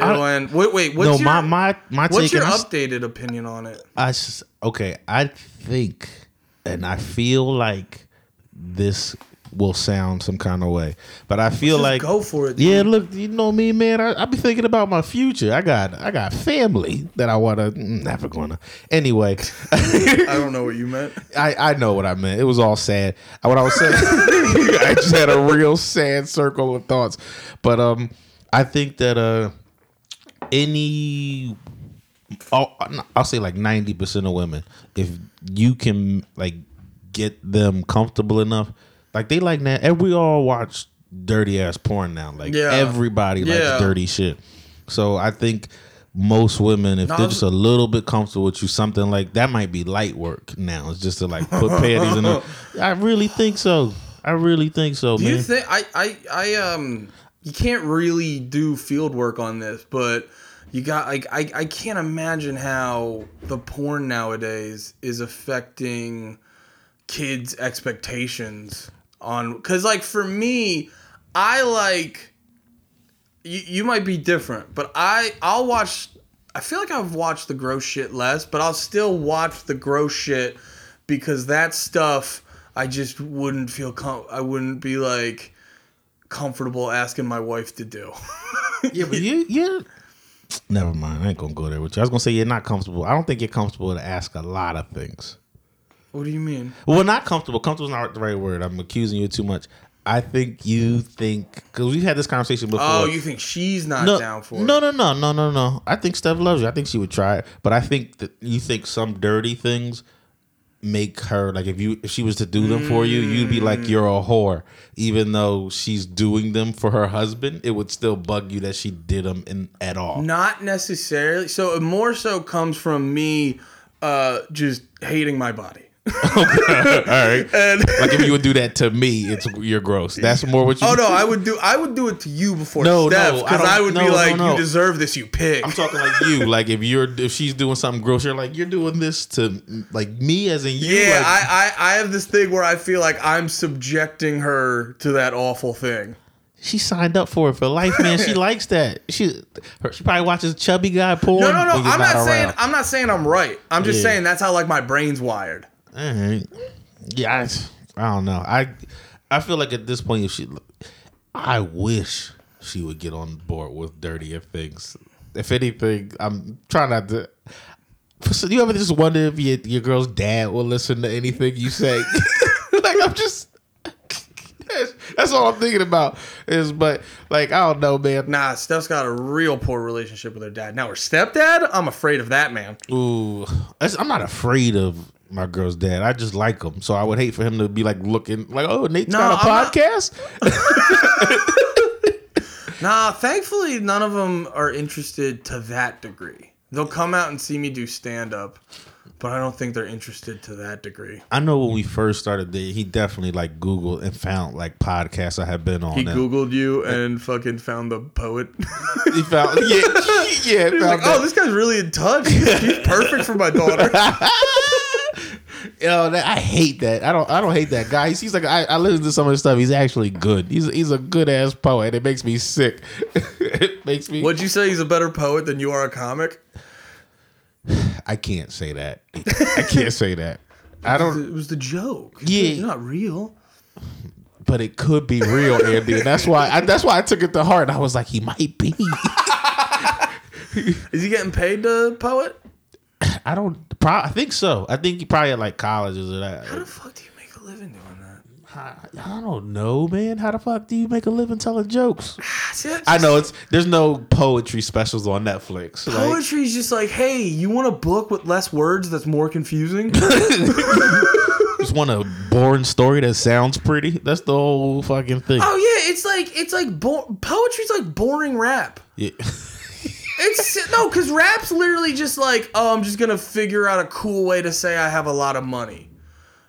I, I. Wait, wait, what's no, your my my my what's take. your and I updated opinion on it? I s- okay. I think, and I feel like this will sound some kind of way, but I feel Just like go for it. Yeah, dude. look, you know me, man. I, I be thinking about my future. I got, I got family that I want to. Never gonna. Anyway, *laughs* I don't know what you meant. I, I know what I meant. It was all sad. What I was saying, *laughs* I just had a real sad circle of thoughts. But um, I think that uh, any, I'll, I'll say like ninety percent of women, if you can like get them comfortable enough, like they like that. And we all watch dirty ass porn now. Like Yeah. everybody Yeah. likes dirty shit. So I think most women, if No, they're just a little bit comfortable with you, something like that might be light work now. It's just to like put *laughs* panties in. I really think so. I really think so, Do man. you think I, I I um you can't really do field work on this, but you got like I, I can't imagine how the porn nowadays is affecting kids' expectations on cuz like for me, I like you, you might be different, but I I'll watch I feel like I've watched the gross shit less, but I'll still watch the gross shit because that stuff I just wouldn't feel com- I wouldn't be like comfortable asking my wife to do. *laughs* yeah, but you, you. Never mind. I ain't gonna go there with you. I was gonna say you're not comfortable. I don't think you're comfortable to ask a lot of things. what do you mean? Well, not comfortable. Comfortable is not the right word. I'm accusing you too much. I think you think because we've had this conversation before. Oh, you think she's not no, down for no, it? No, no, no, no, no, no. I think Steph loves you. I think she would try it, but I think that you think some dirty things make her like if you if she was to do them for you, you'd be like you're a whore, even though she's doing them for her husband. It would still bug you that she did them in at all. Not necessarily. So it more so comes from me uh, just hating my body. All right, And like if you would do that to me, it's you're gross. That's more what you. oh no, I would do I would do it to you before No, Steph no, I because I, would no, be like, no. you deserve this, you pig. I'm talking like you. *laughs* Like if you're if she's doing something gross, you're like you're doing this to like me as in you. yeah, like, I, I I have this thing where I feel like I'm subjecting her to that awful thing. she signed up for it for life, man. She *laughs* likes that. She her, she probably watches chubby guy porn. No, no, no. I'm not, saying around. I'm not saying I'm right. I'm just Yeah. saying that's how like my brain's wired. All right. Yeah, I, I don't know. I I feel like at this point, if she, I wish she would get on board with dirtier things. If anything, I'm trying not to. So you ever just wonder if your your girl's dad will listen to anything you say? *laughs* like I'm just. That's, that's all I'm thinking about is, but like I don't know, man. Nah, Steph's got a real poor relationship with her dad. Now her stepdad, I'm afraid of that man. Ooh, that's- I'm not afraid of my girl's dad. I just like him, so I would hate for him to be like looking like, oh, Nate's No, got a I'm not- podcast. *laughs* Nah, thankfully none of them are interested to that degree. They'll come out and see me do stand up, but I don't think they're interested to that degree. I know when we first started he definitely like Googled and found like podcasts I had been on. He googled you and fucking found the poet. He found yeah, yeah. *laughs* He's found like, oh, this guy's really in touch. He's perfect for my daughter. *laughs* Yo, that, I hate that. I don't. I don't hate that guy. He seems like I, I listen to some of his stuff. He's actually good. He's he's a good ass poet. It makes me sick. *laughs* it makes me. Would you say he's a better poet than you are a comic? I can't say that. I can't say that. *laughs* I don't. It was the joke. Yeah. You're not real. But it could be real, Andy, and that's why. I, that's why I took it to heart. I was like, he might be. *laughs* Is he getting paid to poet? I don't. Pro, I think so. I think he probably at like colleges or that. How the fuck do you make a living doing that? I, I don't know, man. How the fuck do you make a living telling jokes? Ah, see, that's I know it's there's no poetry specials on Netflix. Like, Poetry is just like, hey, you want a book with less words that's more confusing? *laughs* just want a boring story that sounds pretty. That's the whole fucking thing. oh yeah, it's like it's like bo- poetry's like boring rap. Yeah. *laughs* It's no, because rap's literally just like, oh, I'm just gonna figure out a cool way to say I have a lot of money.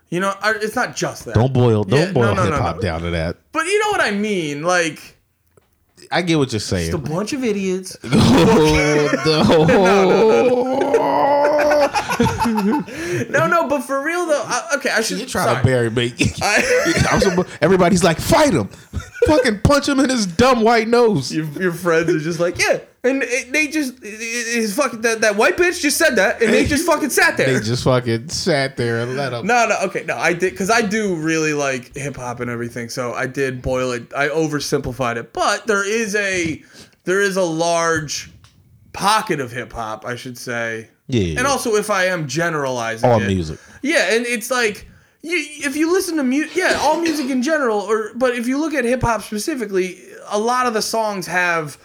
You know, it's not just that. Don't boil don't Yeah, boil no, no, hip hop no. down to that. But you know what I mean? Like, I get what you're saying. just a bunch of idiots. *laughs* *laughs* No, no, but for real though. I, okay, I should You're trying sorry. to bury me. I- *laughs* I'm so- Everybody's like, fight him. Fucking punch him in his dumb white nose. your, your friends are just like, yeah, and it, they just his fucking that, that white bitch just said that, and they just *laughs* fucking sat there. They just fucking sat there and let him. no, no, okay, no, I did because I do really like hip hop and everything, so I did boil it. I oversimplified it, but there is a there is a large pocket of hip hop, I should say. Yeah. And also, if I am generalizing all it, music. Yeah, and it's like you if you listen to music, yeah, all music in general, or but if you look at hip hop specifically, a lot of the songs have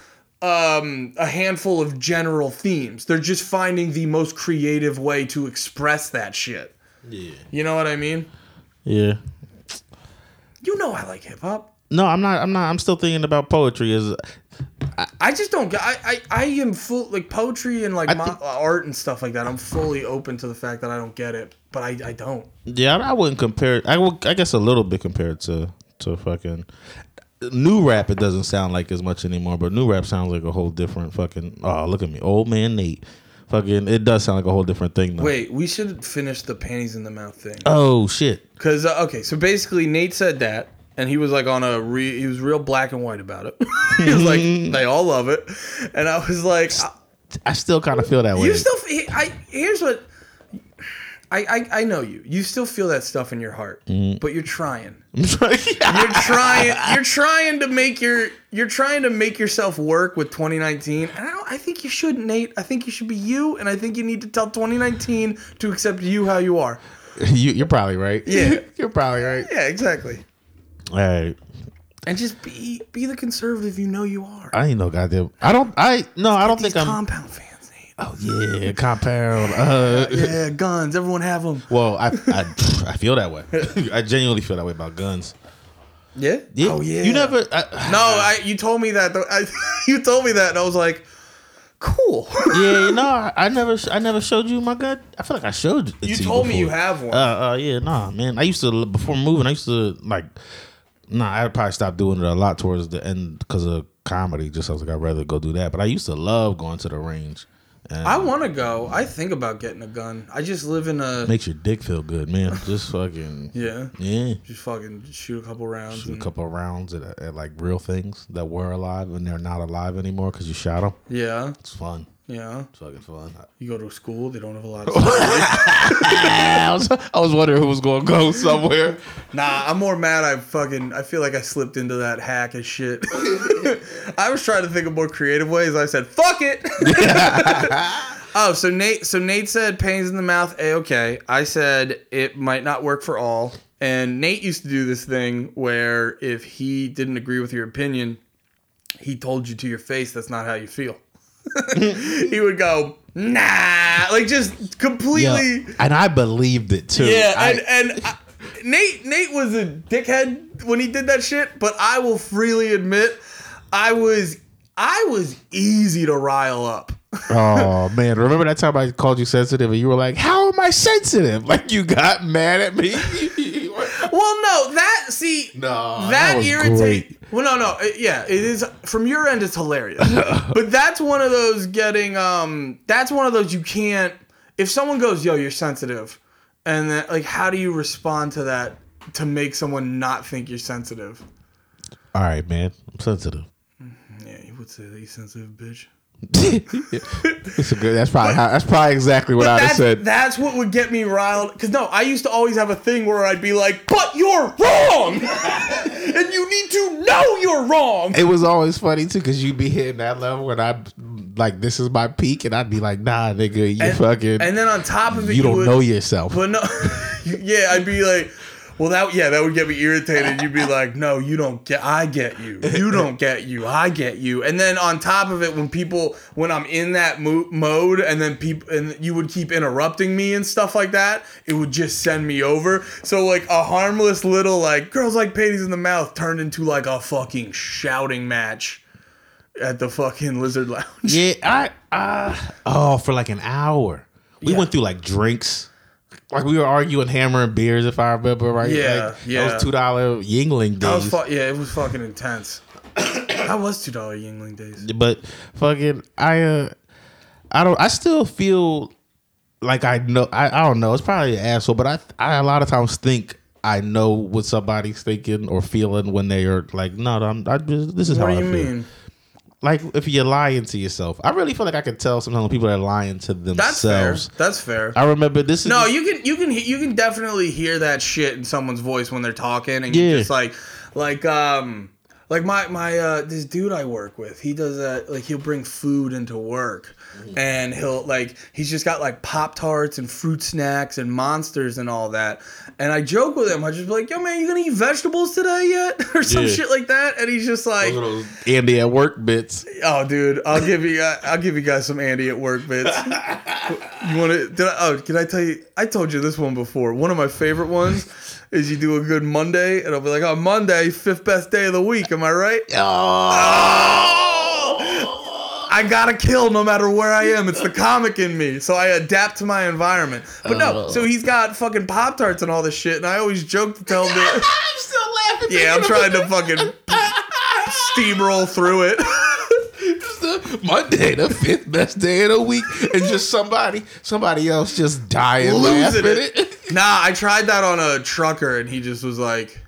um, a handful of general themes. They're just finding the most creative way to express that shit. Yeah. You know what I mean? Yeah. You know I like hip hop. No, I'm not. I'm not. I'm still thinking about poetry. Is I just don't get. I, I I am full like poetry and like mo- art and stuff like that. I'm fully open to the fact that I don't get it, but I, I don't. yeah. I, I wouldn't compare. it- I would. I guess a little bit compared to to fucking new rap. It doesn't sound like as much anymore. But new rap sounds like a whole different fucking. Oh, look at me, old man Nate. Fucking. It does sound like a whole different thing. Though. Wait, we should finish the panties in the mouth thing. Oh shit. Cause uh, okay, so basically Nate said that, and he was like on a re- he was real black and white about it. *laughs* he was like, mm-hmm. they all love it, and I was like, I- I still kind of feel that way. you still. I here's what. I, I, I know you. You still feel that stuff in your heart, mm-hmm. but you're trying. *laughs* You're trying. You're trying to make your. You're trying to make yourself work with 2019, and I don't. I think you should, Nate. I think you should be you, and I think you need to tell 2019 to accept you how you are. *laughs* you, you're probably right. Yeah. you're probably right. Yeah, exactly. All right. and just be be the conservative you know you are. I ain't no goddamn. I don't. I no. I don't These think I'm. compound fans. Nate. Oh yeah, compound. Uh, Yeah, guns. Everyone have them. Well, I, I I feel that way. *laughs* I genuinely feel that way about guns. Yeah. Yeah. Oh yeah. You never. I, No, I. You told me that. Though. I, *laughs* you told me that, and I was like, cool. *laughs* Yeah, no, I, I never, I never showed you my gun. I feel like I showed it. You to told me you have one. Uh, uh, yeah, nah, man. I used to before moving. I used to like, nah. I probably stopped doing it a lot towards the end because of comedy. Just I was like, I'd rather go do that. But I used to love going to the range. And I want to go. I think about getting a gun. I just live in a. makes your dick feel good, man. Just fucking *laughs* yeah. yeah. Just fucking shoot a couple rounds. Shoot a couple of rounds at, at like real things that were alive and they're not alive anymore because you shot them. yeah. It's fun. Yeah. It's fucking fun. You go to a school. They don't have a lot of. *laughs* I was, I was wondering who was going to go somewhere. Nah, I'm more mad. I fucking. I feel like I slipped into that hack and shit. *laughs* I was trying to think of more creative ways. I said, "Fuck it." *laughs* oh, so Nate. So Nate said pains in the mouth. A okay. I said it might not work for all. And Nate used to do this thing where if he didn't agree with your opinion, he told you to your face that's not how you feel. *laughs* he would go, nah, like just completely. Yeah, and I believed it too. Yeah, I- and and I, Nate Nate was a dickhead when he did that shit, but I will freely admit I was I was easy to rile up. *laughs* oh man, remember that time I called you sensitive and you were like, "How am I sensitive?" *laughs* Like you got mad at me. *laughs* Well, no, that see No, that, that irritates. Well, no, no, it- yeah, it is from your end. It's hilarious, *laughs* but that's one of those getting. Um, that's one of those you can't. If someone goes, "Yo, you're sensitive," and then like, how do you respond to that to make someone not think you're sensitive? All right, man, I'm sensitive. Yeah, you would say that you sensitive bitch. That's a good. That's probably how, that's probably exactly what have said. that's what would get me riled. Because no, I used to always have a thing where I'd be like, "But you're wrong, *laughs* and you need to know you're wrong." it was always funny too because you'd be hitting that level and I like this is my peak and I'd be like, "Nah, nigga, you And- fucking And then on top of it, you don't would, know yourself." But no, *laughs* yeah, I'd be like, well, that yeah, that would get me irritated. You'd be like, no, you don't get, I get you. You don't get you. I get you. And then on top of it, when people, when I'm in that mo- mode, and then people, and you would keep interrupting me and stuff like that, it would just send me over. So like a harmless little like girls like panties in the mouth turned into like a fucking shouting match at the fucking Lizard Lounge. Yeah, I, uh, oh, for like an hour. We Yeah. went through like drinks. Like we were arguing hammer and beers, if I remember right. Yeah, like, yeah. That was two dollar Yuengling days. fu- yeah, it was fucking intense. *coughs* that was two dollar Yuengling days. but fucking, I, uh, I don't. I still feel like I know. I, I don't know. It's probably an asshole, but I, I a lot of times think I know what somebody's thinking or feeling when they are like, no, I'm. I just, this is What how I you feel. mean? Like if you're lying to yourself, I really feel like I can tell sometimes when people are lying to themselves. That's fair. That's fair. I remember this is No, you can you can you can definitely hear that shit in someone's voice when they're talking, and you Yeah. just like like um like my my uh this dude I work with, he does that like he'll bring food into work, and he'll like he's just got like pop tarts and fruit snacks and monsters and all that, and I joke with him, I just be like, yo man, you gonna eat vegetables today yet *laughs* or some Yeah. shit like that, and he's just like. those Andy at work bits. Oh, dude, I'll give you. guys- I'll give you guys some Andy at work bits. *laughs* You want to? Did I? Oh, can I tell you? I told you this one before. One of my favorite ones is you do a good Monday, and I'll be like, "Oh, Monday, fifth best day of the week." Am I right? Oh, I gotta kill no matter where I am. It's the comic in me, so I adapt to my environment. But no, oh. so he's got fucking pop tarts and all this shit, and I always joke to tell him. *laughs* I'm still laughing. yeah, I'm trying to fucking *laughs* steamroll through it. Monday, the fifth best day of the week, and just somebody, somebody else just dying Losing laughing it. it. Nah, I tried that on a trucker, and he just was like,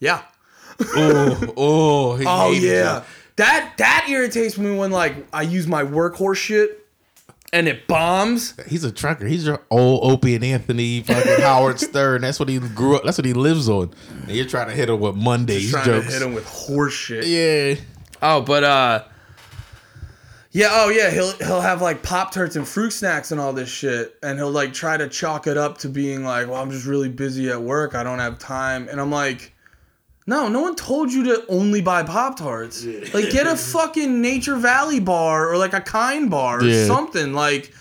"Yeah." oh, oh, he Oh hated yeah. you. That that irritates me when like I use my workhorse shit and it bombs. He's a trucker. He's your old Opie and Anthony, fucking Howard *laughs* Stern. That's what he grew up. That's what he lives on. And you're trying to hit him with Mondays Trying jokes. to hit him with horse shit. Yeah. Oh, but uh yeah, oh yeah, he'll he'll have like Pop Tarts and fruit snacks and all this shit, and he'll like try to chalk it up to being like, well, I'm just really busy at work, I don't have time, and I'm like, No, no one told you to only buy Pop Tarts. Like, get a *laughs* fucking Nature Valley bar or like a Kind bar or Yeah. something. Like,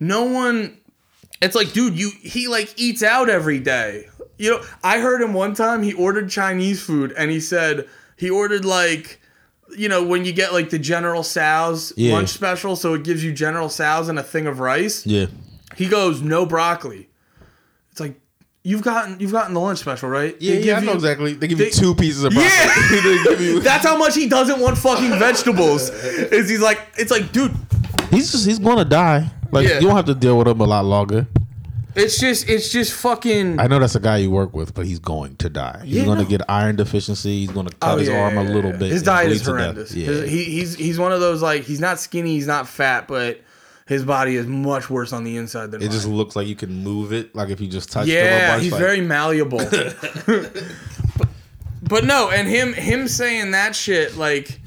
no one. It's like, dude, you he like eats out every day. You know, I heard him one time. He ordered Chinese food and he said he ordered like, you know, when you get like the General Tso's Yeah. lunch special, so it gives you General Tso's and a thing of rice. Yeah. He goes, no broccoli. It's like you've gotten you've gotten the lunch special, right? Yeah, They yeah, I know you- exactly. They give they- you two pieces of broccoli. Yeah. *laughs* You- *laughs* That's how much he doesn't want fucking vegetables. Is he's like, it's like, dude, he's just he's gonna die. Like Yeah. you don't have to deal with him a lot longer. It's just, it's just fucking. I know that's a guy you work with, but he's going to die. He's Yeah, gonna no. get iron deficiency. He's gonna cut Oh, his yeah, arm yeah, a little bit. His diet is to horrendous. Yeah. His- he, he's he's one of those like he's not skinny, he's not fat, but his body is much worse on the inside than it mine. just looks like you can move it, like if you just touch yeah, bunch, he's like- very malleable. *laughs* but, but no, and him him saying that shit like,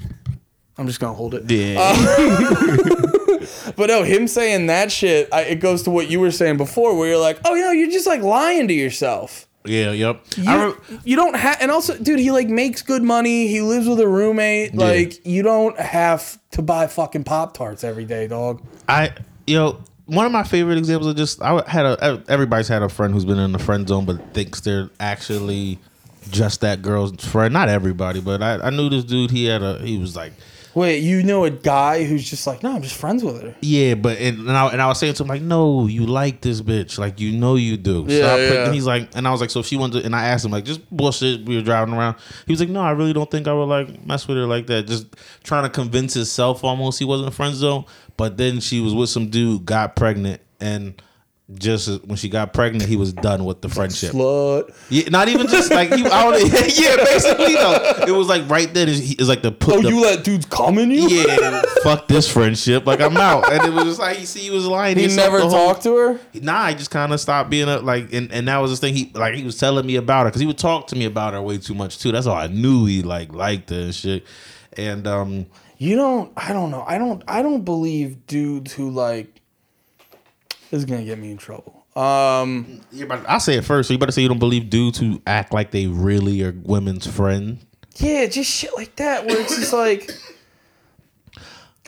I'm just gonna hold it. Yeah. Uh, *laughs* *laughs* But no, him saying that shit, I, it goes to what you were saying before, where you're like, oh, you know, you're just like lying to yourself. yeah. Yep. You, re- you don't have, and also, dude, he like makes good money. He lives with a roommate. Like, you don't have to buy fucking Pop Tarts every day, dog. I you know one of my favorite examples of just I had a everybody's had a friend who's been in the friend zone but thinks they're actually just that girl's friend. Not everybody, but I, I knew this dude. He had a he was like Wait, you know a guy who's just like, no, I'm just friends with her. yeah, but and, and I and I was saying to him like, no, you like this bitch, like you know you do. Yeah, Stop putting-" yeah. And he's like, and I was like, so if she wanted, to, and I asked him like, just bullshit. We were driving around. He was like, no, I really don't think I would like mess with her like that. Just trying to convince himself almost he wasn't a friend zone. But then she was with some dude, got pregnant, and just when she got pregnant, he was done with the friendship. Slut. Yeah, not even just like he, I don't, *laughs* yeah, basically though. It was like right then. It's, like the put Oh, the, you let dudes come in you? yeah, fuck this friendship. Like I'm out, and it was just like he see he was lying. He himself never whole- talked to her? Nah, I just kind of stopped being a like, and, and that was the thing. He like he was telling me about her because he would talk to me about her way too much too. That's all I knew he like liked her and shit. And um, You don't, I don't know. I don't, I don't believe dudes who like, this is to get me in trouble. Um, better, I'll say it first. So you better say you don't believe dudes who act like they really are women's friend. Yeah, just shit like that where it's just like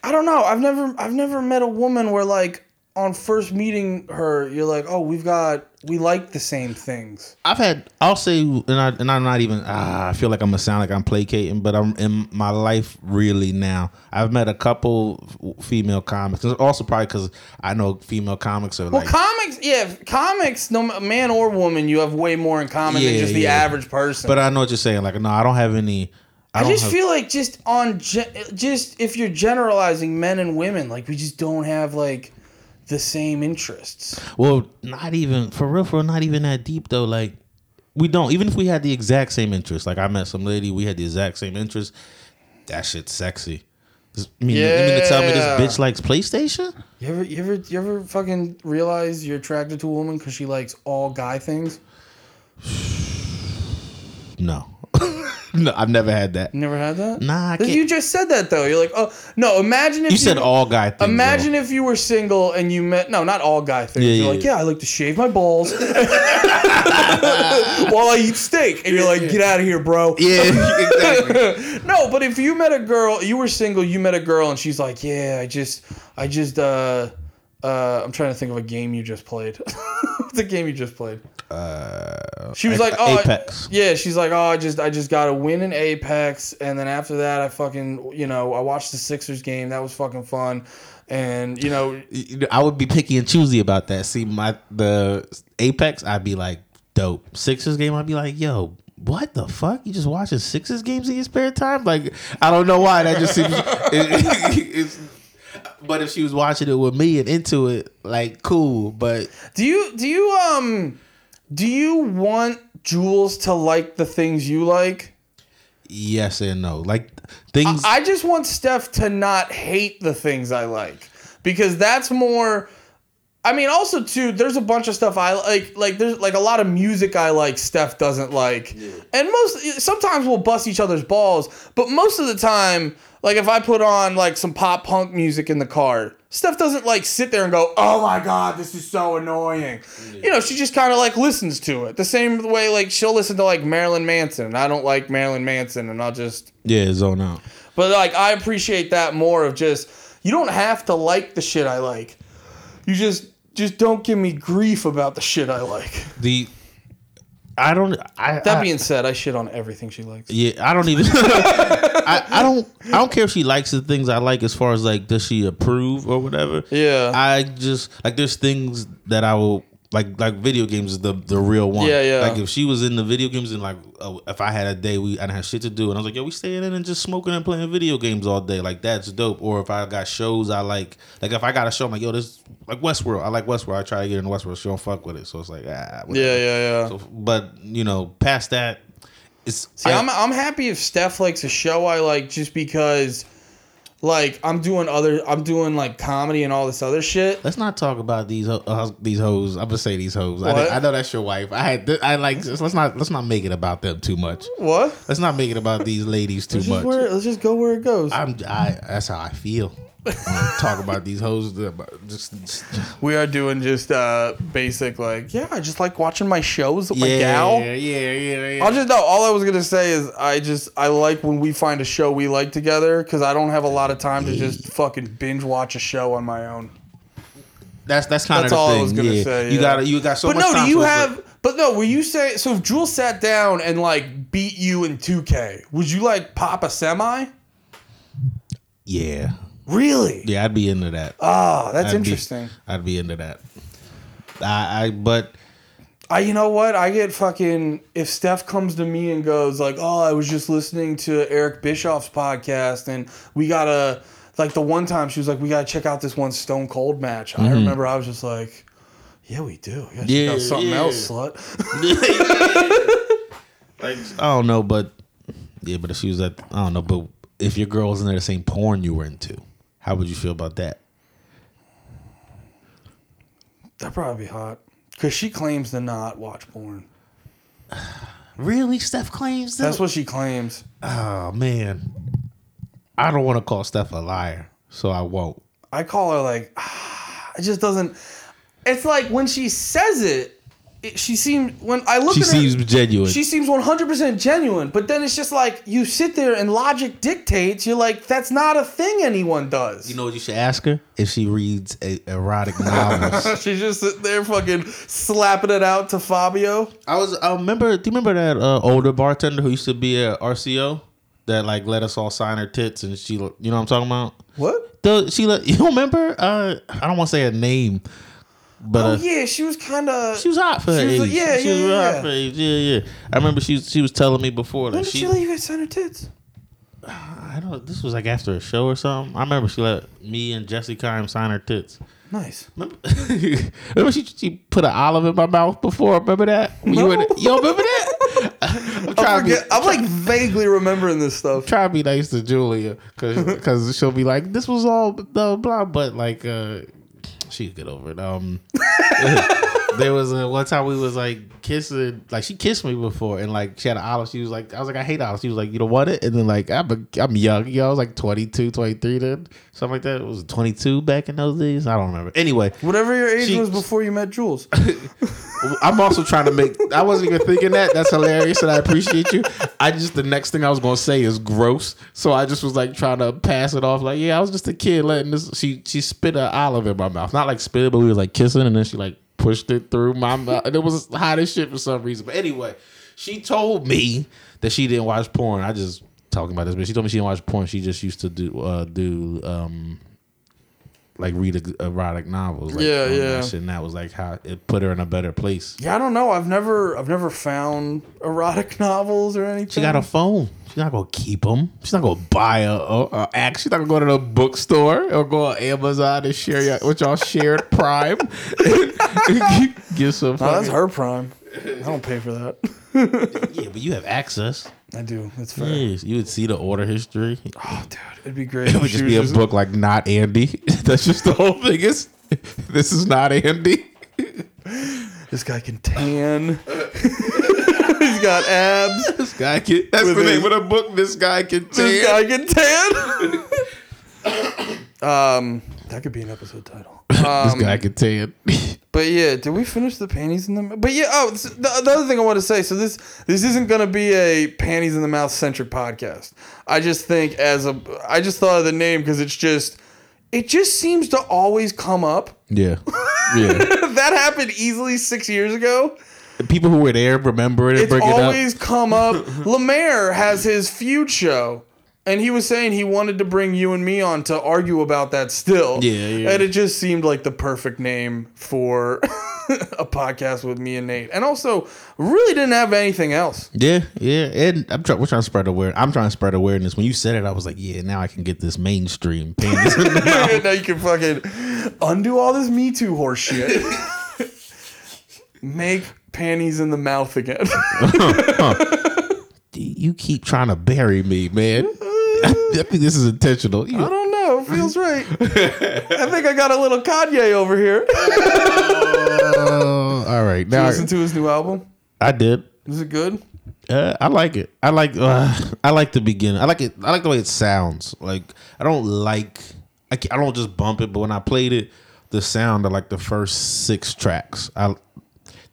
I don't know. I've never I've never met a woman where like on first meeting her, you're like, "Oh, we've got we like the same things." I've had. I'll say, and, I, and I'm not even. Ah, I feel like I'm gonna sound like I'm placating, but I'm in my life really now. I've met a couple female comics, also probably because I know female comics are Well, like. comics, yeah, comics, no man or woman, you have way more in common than just the yeah. average person. but I know what you're saying. Like, no, I don't have any. I, I just have, feel like just on just if you're generalizing men and women, like we just don't have like the same interests. Well, not even for real. For real, not even that deep though. Like, we don't. Even if we had the exact same interest. Like, I met some lady. We had the exact same interest. That shit's sexy. You mean, you mean to tell me this bitch likes PlayStation? You ever, you ever, you ever fucking realize you're attracted to a woman because she likes all guy things? *sighs* No. *laughs* no, I've never had that. Never had that? Nah, I can't. You just said that though. You're like, oh no. Imagine if You said all guy things. Imagine if you were single and you met no, not all guy things. Yeah, you're yeah, like, yeah. I like to shave my balls *laughs* while I eat steak, and you're like, get out of here, bro. Yeah, *laughs* exactly. No, but if you met a girl, you were single, you met a girl, and she's like, yeah, I just, I just, uh, uh, I'm trying to think of a game you just played. What's the game you just played? Uh, She was like, oh, Apex. yeah, she's like, oh, I just, I just got to win in Apex, and then after that, I fucking, you know, I watched the Sixers game. That was fucking fun, and you know, I would be picky and choosy about that. See, my the Apex, I'd be like, dope. Sixers game, I'd be like, yo, what the fuck? You just watching Sixers games in your spare time? Like, I don't know why. That just seems. *laughs* it- *laughs* it's, but if she was watching it with me and into it, like, cool. But do you, do you, um, do you want Jules to like the things you like? yes and no, like things. I just want Steph to not hate the things I like because that's more I mean, also too, there's a bunch of stuff I like. Like there's like a lot of music I like. Steph doesn't like, and most sometimes we'll bust each other's balls. But most of the time, like if I put on like some pop punk music in the car, Steph doesn't like sit there and go, "Oh my god, this is so annoying." You know, she just kind of like listens to it the same way like she'll listen to like Marilyn Manson. And I don't like Marilyn Manson, and I'll just Yeah, zone out. but like I appreciate that more of just you don't have to like the shit I like. You just just don't give me grief about the shit I like. The I don't. I That I- being said, I shit on everything she likes. Yeah, I don't even. *laughs* I, I don't. I don't care if she likes the things I like. As far as like, does she approve or whatever? Yeah. I just like. There's things that I will like. Like video games is the the real one. Yeah, yeah. Like if she was in the video games and like, uh, if I had a day we I didn't have shit to do and I was like, yo, we staying in and just smoking and playing video games all day. Like that's dope. Or if I got shows I like. Like if I got a show, I'm like, yo, this like Westworld. I like Westworld. I try to get into Westworld. She don't fuck with it. So it's like, ah. whatever. Yeah, yeah, yeah. So, but you know, past that, it's See, I- I'm I'm happy if Steph likes a show I like just because like I'm doing other I'm doing like comedy and all this other shit. Let's not talk about these ho- uh, these hoes. I'm gonna say these hoes. I? I know that's your wife. I had th- I like. Let's not let's not make it about them too much. What? Let's not make it about these ladies too Let's much. just, let's just go where it goes. I'm I. That's how I feel. *laughs* Talk about these hoes. Just, just we are doing just uh basic like yeah, I just like watching my shows with my gal. yeah, yeah, yeah. I'll just no. All I was gonna say is I just I like when we find a show we like together because I don't have a lot of time to just fucking binge watch a show on my own. That's that's kind That's of the all I was gonna yeah. say, You yeah. got you got so but much But no, do you have? But no, were you say so? If Jules sat down and like beat you in 2K, would you like pop a semi? Yeah, Really? yeah. I'd be into that. Oh, that's I'd be- interesting. I'd be into that. I, I but I, you know what? I get fucking. If Steph comes to me and goes like, "Oh, I was just listening to Eric Bischoff's podcast, and we gotta like the one time she was like, we gotta check out this one Stone Cold match." I mm-hmm. remember I was just like, "Yeah, we do. We Yeah, something yeah. else, slut." *laughs* like *laughs* I don't know, but yeah, but if she was at I don't know, but if your girl was in there the same porn you were into, how would you feel about that? That'd probably be hot because she claims to not watch porn. *sighs* Really, Steph claims that. That's what she claims. oh man, I don't want to call Steph a liar, so I won't. I call her like, ah, *sighs* it just doesn't. It's like when she says it, it she seems when I look She at her, seems genuine. she seems one hundred percent genuine. But then it's just like you sit there and logic dictates. You're like, that's not a thing anyone does. you know what you should ask her if she reads a, erotic *laughs* novels. *laughs* She's just sitting there fucking slapping it out to Fabio. I was I remember. Do you remember that uh, older bartender who used to be at RCO that like let us all sign her tits and she, you know what I'm talking about? What? The she let *laughs* you remember? Uh, I don't want to say her name, but Oh uh, yeah, she was kind of. She was hot for her She age. yeah, she yeah, was yeah, hot for age. Yeah, yeah. I remember she was, she was telling me before When did she. she let you guys sign her tits? *sighs* I don't. This was like after a show or something. I remember she let me and Jesse Kime sign her tits. Nice. Remember, *laughs* remember she she put an olive in my mouth before. Remember that? When You, were No. don't remember that? *laughs* I'm to be, I'm like vaguely remembering this stuff. trying to be nice to Julia because she'll be like, "This was all blah blah," but like, uh, she could get over it. Um, *laughs* there was a one time we was like kissing, like she kissed me before, and like she had an olive. She was like, I was like, I hate olives. She was like, you don't want it, and then like I'm a, I'm young, yo, I was like 22, 23 then, something like that. It was 22 back in those days. I don't remember. Anyway, Whatever your age She- was before you met Jules. *laughs* I'm also trying to make. I wasn't even thinking that. That's hilarious, and I appreciate you. I just the next thing I was gonna say is gross, so I just was like trying to pass it off. Like, yeah, I was just a kid letting this. She she spit an olive in my mouth, not like spit but we was like kissing, and then she like pushed it through my mouth, it was hot as shit for some reason. But anyway, she told me that she didn't watch porn. I just talking about this, but she told me she didn't watch porn. She just used to do uh do um like read erotic novels. Like, Yeah, that yeah. shit, and that was like how it put her in a better place. Yeah, I don't know. I've never I've never found erotic *laughs* novels or anything. She got a phone. She's not gonna keep them. She's not gonna buy a, a, a act. She's not gonna go to the bookstore or go on Amazon and share your, with y'all shared *laughs* Prime. *laughs* Get some. Oh, that's her prime. I don't pay for that. Yeah, but you have access. I do. That's fair. Yes, you would see the order history. Oh, dude, it'd be great. It would just be a book like not Andy. *laughs* That's just the whole thing. Is this is not Andy. *laughs* This guy can tan. *laughs* He's got abs. This guy can. That's With the name his- of the book. This guy can. Tan. This guy can tan. *coughs* um, that could be an episode title. Um, This guy can tan. *laughs* But yeah, did we finish the panties in the? mouth? But yeah, oh, this- the, the other thing I want to say. So this this isn't gonna be a panties in the mouth centric podcast. I just think as a, I just thought of the name because it's just, it just seems to always come up. yeah, *laughs* yeah. that happened easily six years ago. The people who were there remember it and It's bring it up. always come up. *laughs* Lemaire has his feud show. And he was saying he wanted to bring you and me on to argue about that still. Yeah, yeah. And it just seemed like the perfect name for *laughs* a podcast with me and Nate. And also, really didn't have anything else. Yeah, yeah, and I'm trying. We're trying to spread awareness. I'm trying to spread awareness. When you said it, I was like, yeah, now I can get this mainstream. *laughs* Panties in the mouth. now you can fucking undo all this Me Too horse shit. *laughs* Make panties in the mouth again. you keep trying to bury me, man. *laughs* I think this is intentional. You- I don't know. It feels right. I think I got a little Kanye over here. *laughs* Uh, all right, now Listen to his new album. I did. Is it good? Uh, I like it. I like. Uh, I like the beginning. I like it. I like the way it sounds. Like I don't like. I, I don't just bump it, but when I played it, the sound of like the first six tracks. I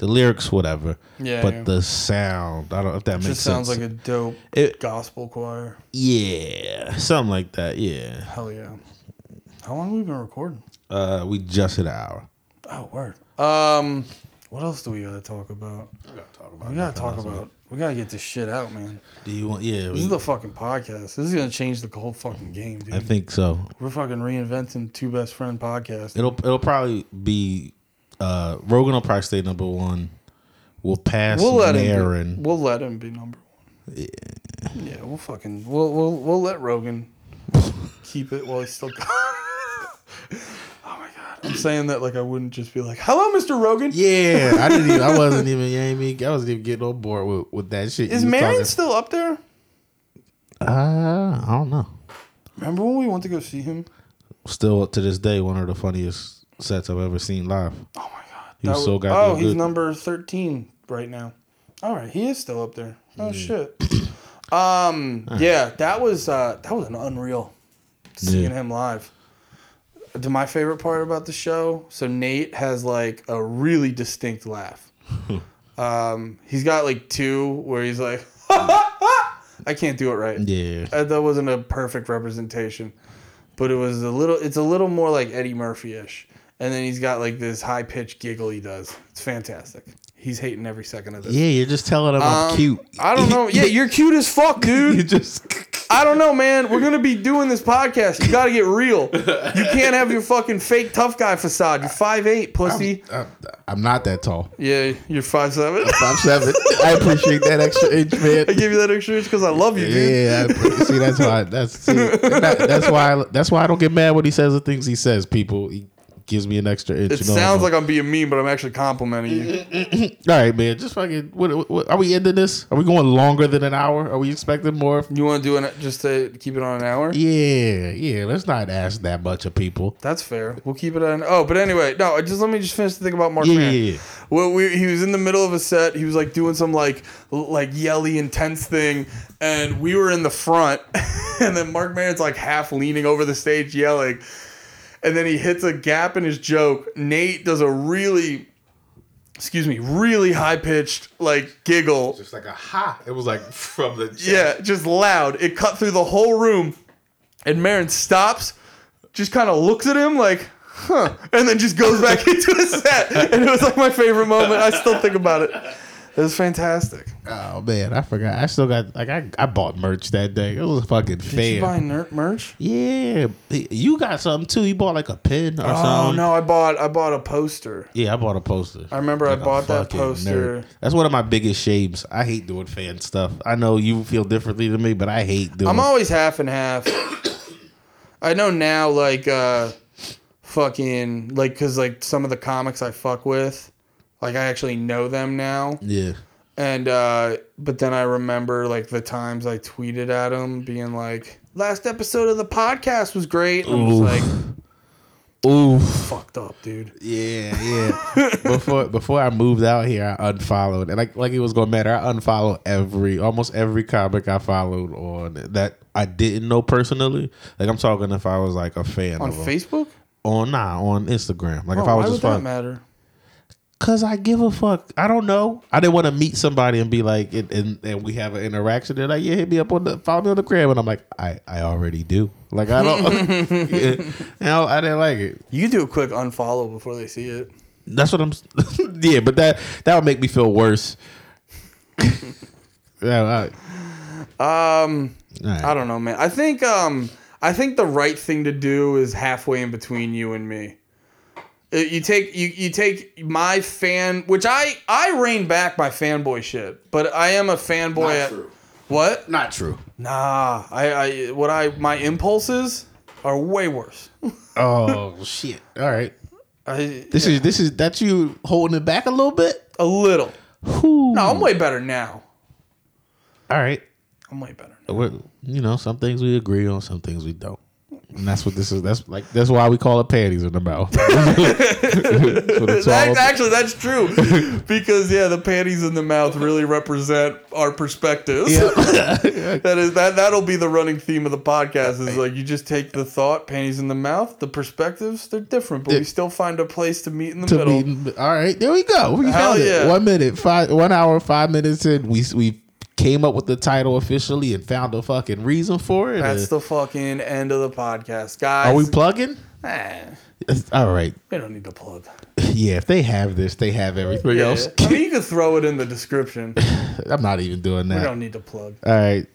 the lyrics, whatever. Yeah, But yeah. the sound, I don't. Know if that makes Just sense. sounds like a dope It- gospel choir. yeah, something like that. Yeah. Hell yeah. How long have we been recording? Uh, we just hit an hour. Oh, word. Um, what else do we gotta talk about? We gotta talk about. We gotta get this shit out, man. Do you want? Yeah, This we- is the fucking podcast. This is gonna change the whole fucking game, dude. I think so. We're fucking reinventing two best friend podcast. It'll it'll probably be uh Rogan will probably stay number one. We'll pass We'll let him. Maron. Be, we'll let him be number one. Yeah. Yeah. We'll fucking. We'll we'll we'll let Rogan keep it while he's still. *laughs* oh my god! I'm saying that like I wouldn't just be like, "Hello, Mr. Rogan." Yeah, I didn't. Even, I *laughs* wasn't even. You know I mean, I wasn't even getting on board with, with that shit. Is Maron still up there? Uh, I don't know. Remember when we went to go see him? Still to this day, one of the funniest sets I've ever seen live. Oh my god! He was so goddamn Oh, he's good. number thirteen right now. All right, he is still up there. Oh shit. Um. Yeah, that was uh that was an unreal seeing Yeah. him live. To my favorite part about the show, so Nate has like a really distinct laugh. *laughs* um, he's got like two where he's like, *laughs* I can't do it right. Yeah, Uh, that wasn't a perfect representation, but it was a little. It's a little more like Eddie Murphy ish, and then he's got like this high pitched giggle he does. It's fantastic. He's hating every second of this. yeah. You're just telling him I'm Um, cute. I don't know. Yeah, you're cute as fuck, *laughs* dude. you just. I don't know, man. We're gonna be doing this podcast. You gotta get real. You can't have your fucking fake tough guy facade. You're five eight, pussy. I'm, I'm not that tall. yeah, you're five seven. Five seven. I appreciate that extra inch, man. I give you that extra inch because I love you, dude. Yeah, I, see that's why that's see, that, that's why I, that's why I don't get mad when he says the things he says. People, he gives me an extra inch. It you know? sounds like I'm being mean, but I'm actually complimenting you. *laughs* all right, man. Just fucking. What, what, are we ending this? Are we going longer than an hour? Are we expecting more? You want to do it just to keep it on an hour? Yeah, yeah. Let's not ask that much of people. That's fair. We'll keep it on. Oh, but anyway, no. Just let me just finish the thing about Marc Yeah, yeah. Well, we, he was in the middle of a set. He was like doing some like like yelly intense thing, and we were in the front, *laughs* and then Marc Maron's like half leaning over the stage yelling, and then he hits a gap in his joke. Nate does a really, excuse me, really high pitched like giggle. Just like a ha. It was like from the Yeah, just loud. It cut through the whole room, and Maron stops, just kind of looks at him like, huh, and then just goes back *laughs* into his set. And it was like my favorite moment. I still think about it. It was fantastic. Oh man, I forgot. I still got like I, I bought merch that day. It was fucking Did fair. you buy ner- merch? yeah, you got something too. You bought like a pin or Oh something. no, I bought I bought a poster. Yeah, I bought a poster. I remember I Like a bought that poster. nerd. That's one of my biggest shames. I hate doing fan stuff. I know you feel differently than me, but I hate doing. I'm always half and half. *coughs* I know now, like, uh, fucking, like, cause like some of the comics I fuck with, like, I actually know them now. yeah, And uh but then I remember like the times I tweeted at him being like, last episode of the podcast was great. And just Oof. like Ooh. Fucked up, dude. Yeah, yeah. *laughs* before before I moved out here, I unfollowed, and like like it was gonna matter. I unfollowed every almost every comic I followed on that I didn't know personally. Like I'm talking if I was like a fan On of 'em. Facebook? on nah on Instagram. Like Oh, if I why was would just that matter? Cause I give a fuck. I don't know. I didn't want to meet somebody and be like, and, and, and we have an interaction. They're like, yeah, hit me up on the follow me on the gram, and I'm like, I I already do. Like I don't. *laughs* *laughs* yeah. And I, I didn't like it. You do a quick unfollow before they see it. That's what I'm. *laughs* yeah, but that that would make me feel worse. yeah, I, Um, Alright. I don't know, man. I think um, I think the right thing to do is halfway in between you and me. Uh, You take you you take my fan, which I I rein back my fanboy shit, but I am a fanboy. at, What? not true. Nah, I I what I my impulses are way worse. Oh *laughs* shit! All right, I, this is this is that you holding it back a little bit. a little. Whew. No, I'm way better now. All right, I'm way better. Now. You know, some things we agree on, some things we don't. And that's what this is. That's like that's why we call it panties in the mouth. *laughs* That's what it's all That's, about. actually, that's true *laughs* because yeah, the panties in the mouth really represent our perspectives. *laughs* Yeah. that is that that'll be the running theme of the podcast. Is like you just take the thought, panties in the mouth, the perspectives they're different, but we still find a place to meet in the to middle. meet- all right, there we go. We Hell found it. yeah. One minute, five, one hour, five minutes in. We we came up with the title officially and found a fucking reason for it. That's the fucking end of the podcast, guys. are we plugging? Eh, All right. we don't need to plug. *laughs* Yeah, if they have this, they have everything Yeah. else. I mean, you could throw it in the description. *laughs* I'm not even doing that. We don't need to plug. All right.